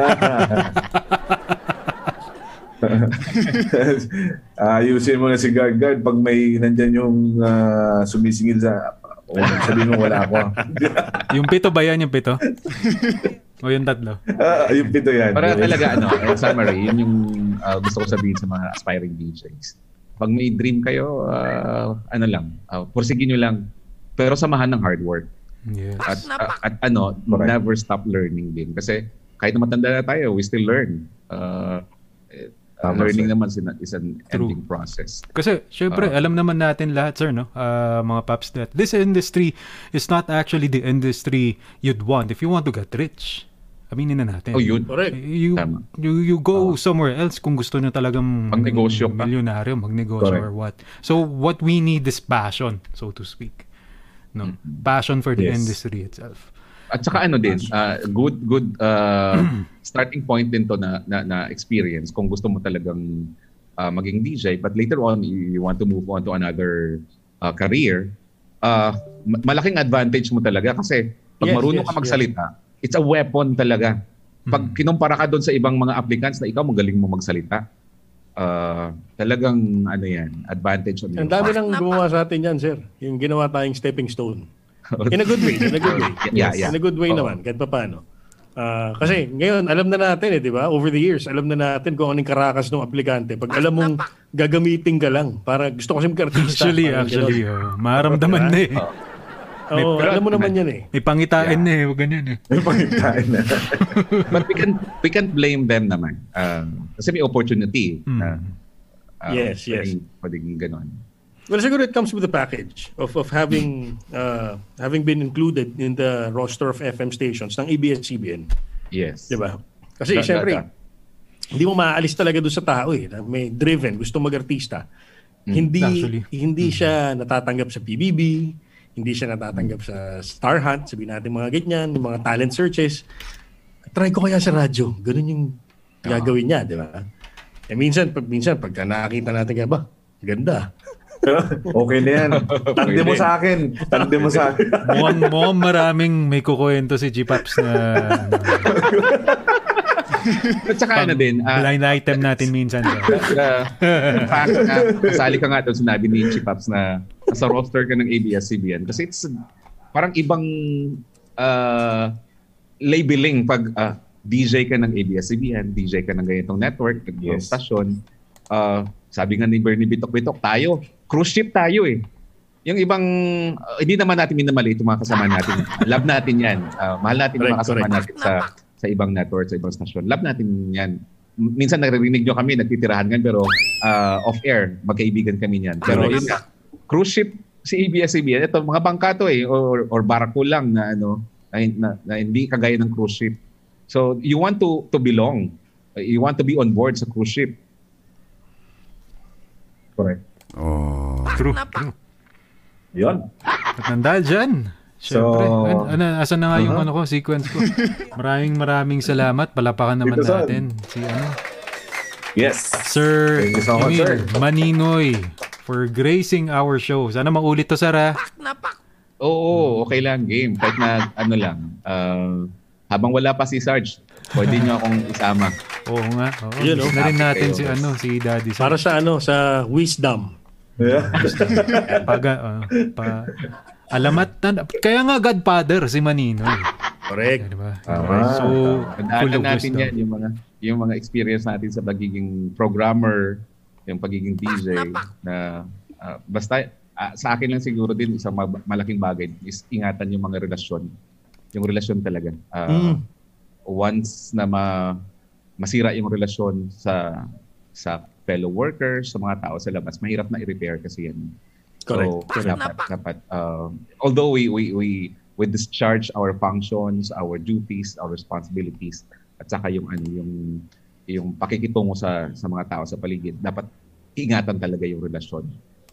Ayusin mo na si Guard Guard pag may nandyan yung ah, sumisingil sa... O, sabihin mo wala ako. Yung pito ba yan, yung pito? o yung tatlo? Ah, yung pito yan. Para talaga ano, summary, yun yung ah, gusto ko sabihin sa mga aspiring DJs. Pag may dream kayo, ah, ano lang, uh, pursige nyo lang. Pero samahan ng hard work. Yes. At, at, at ano, Correct. never stop learning din. Kasi kahit na matanda na tayo, we still learn. Uh, Tama, learning sir. naman is, an- is an True. ending process. Kasi, syempre, Ah. alam naman natin lahat, sir, no? Ah, mga paps, that this industry is not actually the industry you'd want if you want to get rich. Aminin na natin. Oh, yun. Correct. You, Tama. you, you go somewhere else kung gusto nyo talagang Magnegosyo ka. milyonaryo, magnegosyo Correct. or what. So, what we need is passion, so to speak. No? Passion for the Yes. industry itself. At saka ano din, uh, good good uh, starting point din to na, na, na experience kung gusto mo talagang uh, maging DJ but later on you, want to move on to another uh, career, uh, ma- malaking advantage mo talaga kasi pag Yes, marunong yes, ka magsalita, it's a weapon talaga. Pag kinumpara ka doon sa ibang mga applicants na ikaw magaling mo magsalita, uh, talagang ano yan, advantage on Ang dami nang gumawa sa atin yan, sir. Yung ginawa tayong stepping stone. In a good way, in a good way. Yeah, yeah. In a good way Oo. naman, kahit pa paano. Ah, kasi ngayon, alam na natin eh, di ba? Over the years, alam na natin kung anong karakas ng aplikante. Pag alam mong gagamitin ka lang, para gusto ko kasi mag-artista. Actually, actually, oh, maramdaman na eh. Oo, May- alam mo naman yan eh. May pangitain Yeah. eh, huwag ganyan eh. May pangitain na. But we can we can blame them naman. Um, kasi may opportunity Mm. na uh, Yes, yes. Pwedeng, pwedeng ganon. Well, siguro it comes with the package of of having uh, having been included in the roster of FM stations ng ABS-CBN. Yes. Di ba? Kasi Da- siyempre, da- hindi mo maaalis talaga doon sa tao eh. na May driven, gusto mag-artista. Mm, hindi actually. hindi siya natatanggap sa PBB, hindi siya natatanggap sa Star Hunt, sabihin natin mga ganyan, yung mga talent searches. Try ko kaya sa radyo. Ganun yung gagawin niya, di ba? Eh minsan, pag minsan pagka nakakita natin kaya ba, ganda. okay na yan. Tande mo sa akin. Tande mo sa akin. Mukhang, mukhang maraming may kukwento si G-Pops na ano, At saka ano din, ah, blind item natin minsan. Uh, fact, uh, kasali ka nga doon sinabi ni Chipaps na sa roster ka ng ABS-CBN kasi it's parang ibang uh, labeling pag uh, DJ ka ng ABS-CBN, DJ ka ng ganitong network, ng Yes. station. Uh, sabi nga ni Bernie Bitok-Bitok, tayo, cruise ship tayo eh. Yung ibang, uh, hindi naman natin minamali itong mga kasama natin. Love natin yan. Uh, mahal natin yung mga kasama natin sa sa ibang network, sa ibang station. Love natin yan. Minsan naririnig nyo kami, nagtitirahan gan pero uh, off-air, magkaibigan kami niyan. Pero yun nga, cruise ship si ABS-CBN, ito mga bangka to eh, or, or barako lang na ano, na, na, na hindi kagaya ng cruise ship. So you want to to belong. You want to be on board sa cruise ship. Correct. True. true. Yun. At nandahil dyan. Siyempre. So- An- ano, asan na nga yung Uh-huh. ano ko, sequence ko. Maraming maraming salamat. Palapakan naman Dito, Son. natin. Si ano, Yes. Sir Thank you so much, Emil sir. Maninoy for gracing our show. Sana maulit to, sir, ha? Oo, okay lang game. Kahit na ano lang, uh, habang wala pa si Sarge, pwede nyo akong isama. Oo nga. Oo. Yun, oh. na rin natin Kayo. si ano, si Daddy. Sir. Para sa ano, sa wisdom. Yeah. Paga, ah, pa, alamat na, kaya nga Godfather si Maninoy. Correct. Di ba? Tama. So, of natin wisdom. yan, yung mga, yung mga experience natin sa pagiging programmer, yung pagiging DJ, na ah, basta ah, sa akin lang siguro din isang ma- malaking bagay is ingatan yung mga relasyon. Yung relasyon talaga. Ah, Mm. Once na ma, masira yung relasyon sa sa fellow workers, sa mga tao sa labas, mahirap na i-repair kasi yan. Correct. So, Correct. dapat, dapat, uh, although we, we, we, we discharge our functions, our duties, our responsibilities, at saka yung, ano, yung, yung pakikitungo sa, sa mga tao sa paligid, dapat ingatan talaga yung relasyon.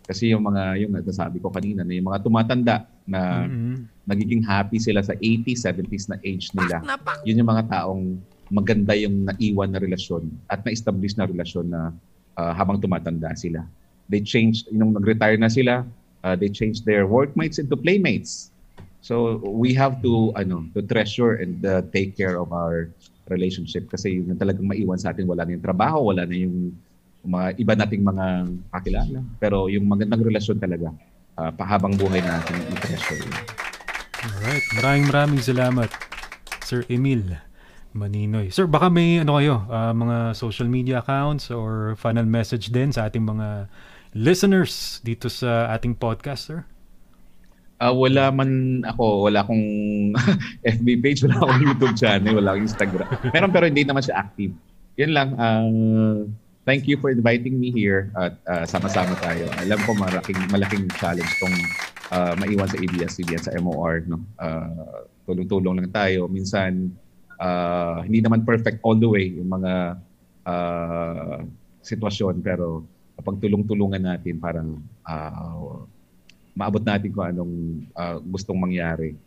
Kasi yung mga, yung nasasabi ko kanina, na yung mga tumatanda na Mhm. nagiging happy sila sa 80s, 70s na age nila, yun yung mga taong maganda yung naiwan na relasyon at na-establish na relasyon na uh, habang tumatanda sila. They changed, nung nag-retire na sila, uh, they changed their workmates into playmates. So we have to ano to treasure and uh, take care of our relationship kasi yun yung talagang maiwan sa atin wala na yung trabaho, wala na yung mga iba nating mga kakilala. Pero yung magandang relasyon talaga uh, pahabang buhay natin i-treasure. Alright. Maraming maraming salamat, Sir Emil Maninoy. Sir, baka may ano kayo, ah, mga social media accounts or final message din sa ating mga listeners dito sa ating podcast, sir? Ah, wala man ako, wala akong FB page, wala akong YouTube channel, wala akong Instagram. Meron pero hindi naman siya active. Yan lang. ah, thank you for inviting me here at ah, sama-sama tayo. Alam ko malaking malaking challenge tong ah, maiwan sa ABS-CBN sa MOR no. Ah, tulong-tulong lang tayo. Minsan ah, hindi naman perfect all the way yung mga ah, sitwasyon pero kapag tulong-tulungan natin parang ah, maabot natin kung anong ah, gustong mangyari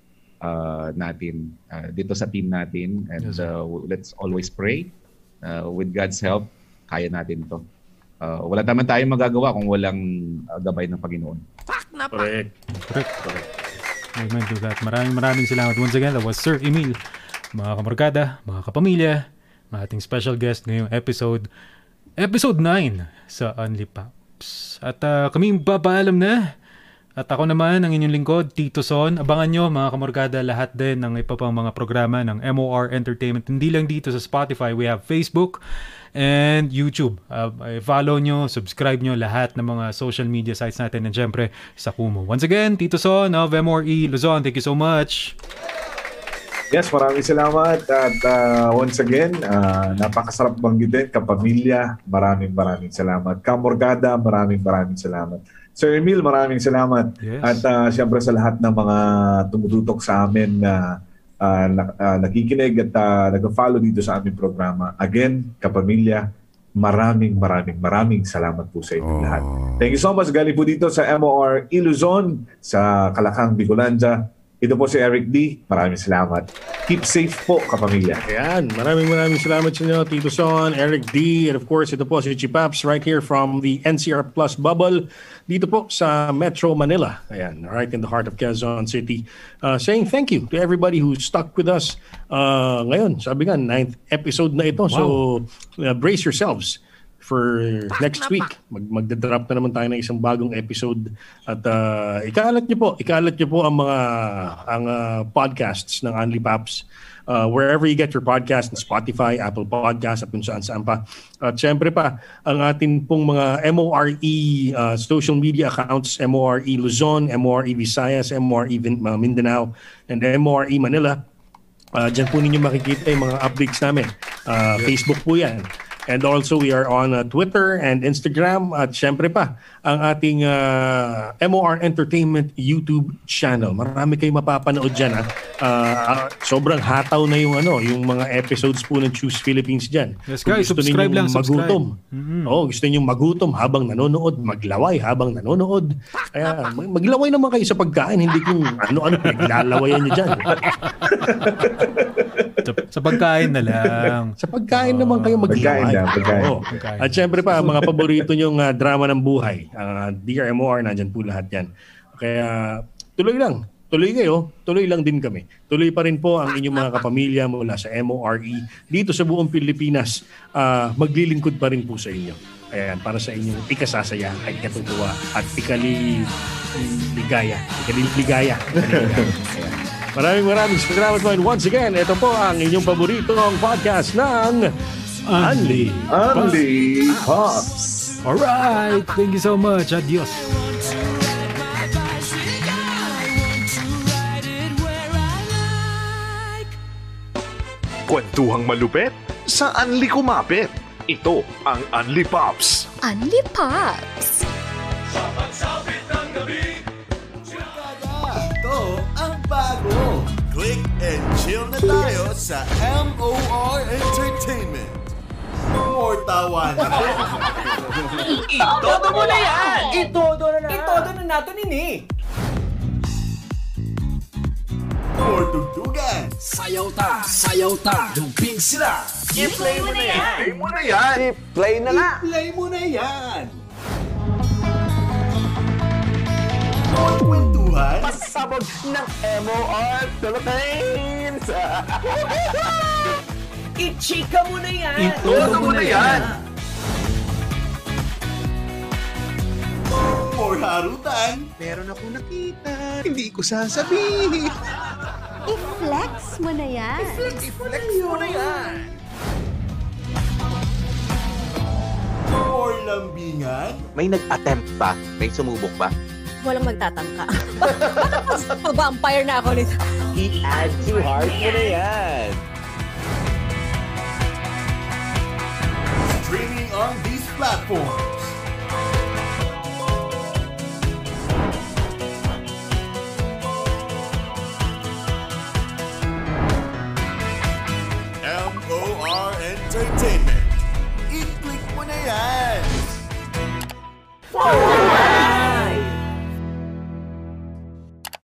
ah, natin ah, dito sa team natin and Yes, uh, let's always pray Uh, with God's help kaya natin to Ah, wala naman tayong magagawa kung walang ah, gabay ng Panginoon Correct. Correct. Correct. Amen to that. Maraming maraming salamat. Once again, that was Sir Emil, mga kamarkada, mga kapamilya, ang ating special guest ngayong episode, episode 9 sa Only Pops. At ah, kami papaalam na. At ako naman, ang inyong lingkod, Tito Son. Abangan nyo, mga kamorgada, lahat din ng iba pang mga programa ng MOR Entertainment. Hindi lang dito sa Spotify. We have Facebook and YouTube. Uh, follow nyo, subscribe nyo lahat ng mga social media sites natin. And syempre, sa Kumu. Once again, Tito Son of MORE Luzon. Thank you so much. Yes, maraming salamat. At ah, once again, ah, napakasarap banggitin, kapamilya, maraming maraming salamat. Kamorgada, maraming maraming salamat. Sir Emil, maraming salamat. Yes. At ah, siyempre sa lahat ng mga tumututok sa amin na ah, na- ah, nakikinig at uh, nag-follow dito sa aming programa. Again, kapamilya, maraming maraming maraming salamat po sa inyo lahat. Thank you so much. Galing po dito sa MOR Iluzon sa Kalakang, Bicolanja. Ito po si Eric D. Maraming salamat. Keep safe po, kapamilya. Ayan, maraming maraming salamat sa inyo, Tito Son, Eric D, and of course, ito po si Chipaps right here from the NCR Plus bubble dito po sa Metro Manila. Ayan, right in the heart of Quezon City. Uh, saying thank you to everybody who stuck with us uh, ngayon. Sabi nga, ninth episode na ito. So, uh, brace yourselves for next week. Mag magda-drop na naman tayo ng isang bagong episode at uh, ikalat niyo po, ikalat niyo po ang mga ang uh, podcasts ng Only Paps uh, wherever you get your podcast in Spotify, Apple Podcast at kung saan saan pa. At syempre pa, ang atin pong mga MORE uh, social media accounts, MORE Luzon, MORE Visayas, MORE Vin- uh, Mindanao, and MORE Manila. Uh, Diyan po ninyo makikita yung mga updates namin. Uh, Facebook po yan. And also we are on uh, Twitter and Instagram at syempre pa ang ating uh, MOR Entertainment YouTube channel. Marami kayong mapapanood diyan ha. Uh, uh, sobrang hataw na yung ano, yung mga episodes po ng Choose Philippines diyan. Yes, guys, subscribe lang, subscribe. magutom. Oh, gusto niyo magutom habang nanonood, maglaway habang nanonood. Kaya mag- maglaway naman kayo sa pagkain, hindi kung ano-ano pinaglalawayan niyo diyan. Sa, sa pagkain na lang. Sa pagkain naman kayo maglaway. Pagkain lang, pagkain. Oo. Pagkain. At syempre pa, mga paborito nyong uh, drama ng buhay. Uh, Dear MOR, nandyan po lahat yan. Kaya tuloy lang. Tuloy kayo, tuloy lang din kami. Tuloy pa rin po ang inyong mga kapamilya mula sa MORE dito sa buong Pilipinas. Uh, maglilingkod pa rin po sa inyo. Ayan, para sa inyong ikasasaya at katutuwa at ikali ligaya. Ikaliligaya. Maraming maraming salamat po. And once again, ito po ang inyong paboritong podcast ng Unli. Only Pops. Alright, thank you so much. Adios. Kwentuhang malupet sa Anli Kumapit. Ito ang Anli Pops. Unli Pops! Ito ang bago. Click and chill na tayo sa MOR Entertainment. More tawanan. Itodo mo na yan! Itodo na na! Itodo na nato nini! More tugtugan. Sayaw ta! Sayaw ta! Dumping sila! I-play mo na yan! Play mo na yan! I-play na na! Play mo na yan. More kwentuhan. Pasabog ng MOR Philippines! I-chika mo na yan! Itodo mo na yan! More harutan. Meron akong nakita. Hindi ko sasabihin. I-flex mo na yan! I-flex mo na yan! More lambingan. May nag-attempt ba? May sumubok ba? Walang magtatangka. Bakit mas vampire na ako nito? I-add to heart mo na yan! Streaming on these platforms. MOR Entertainment. I-click mo na yan.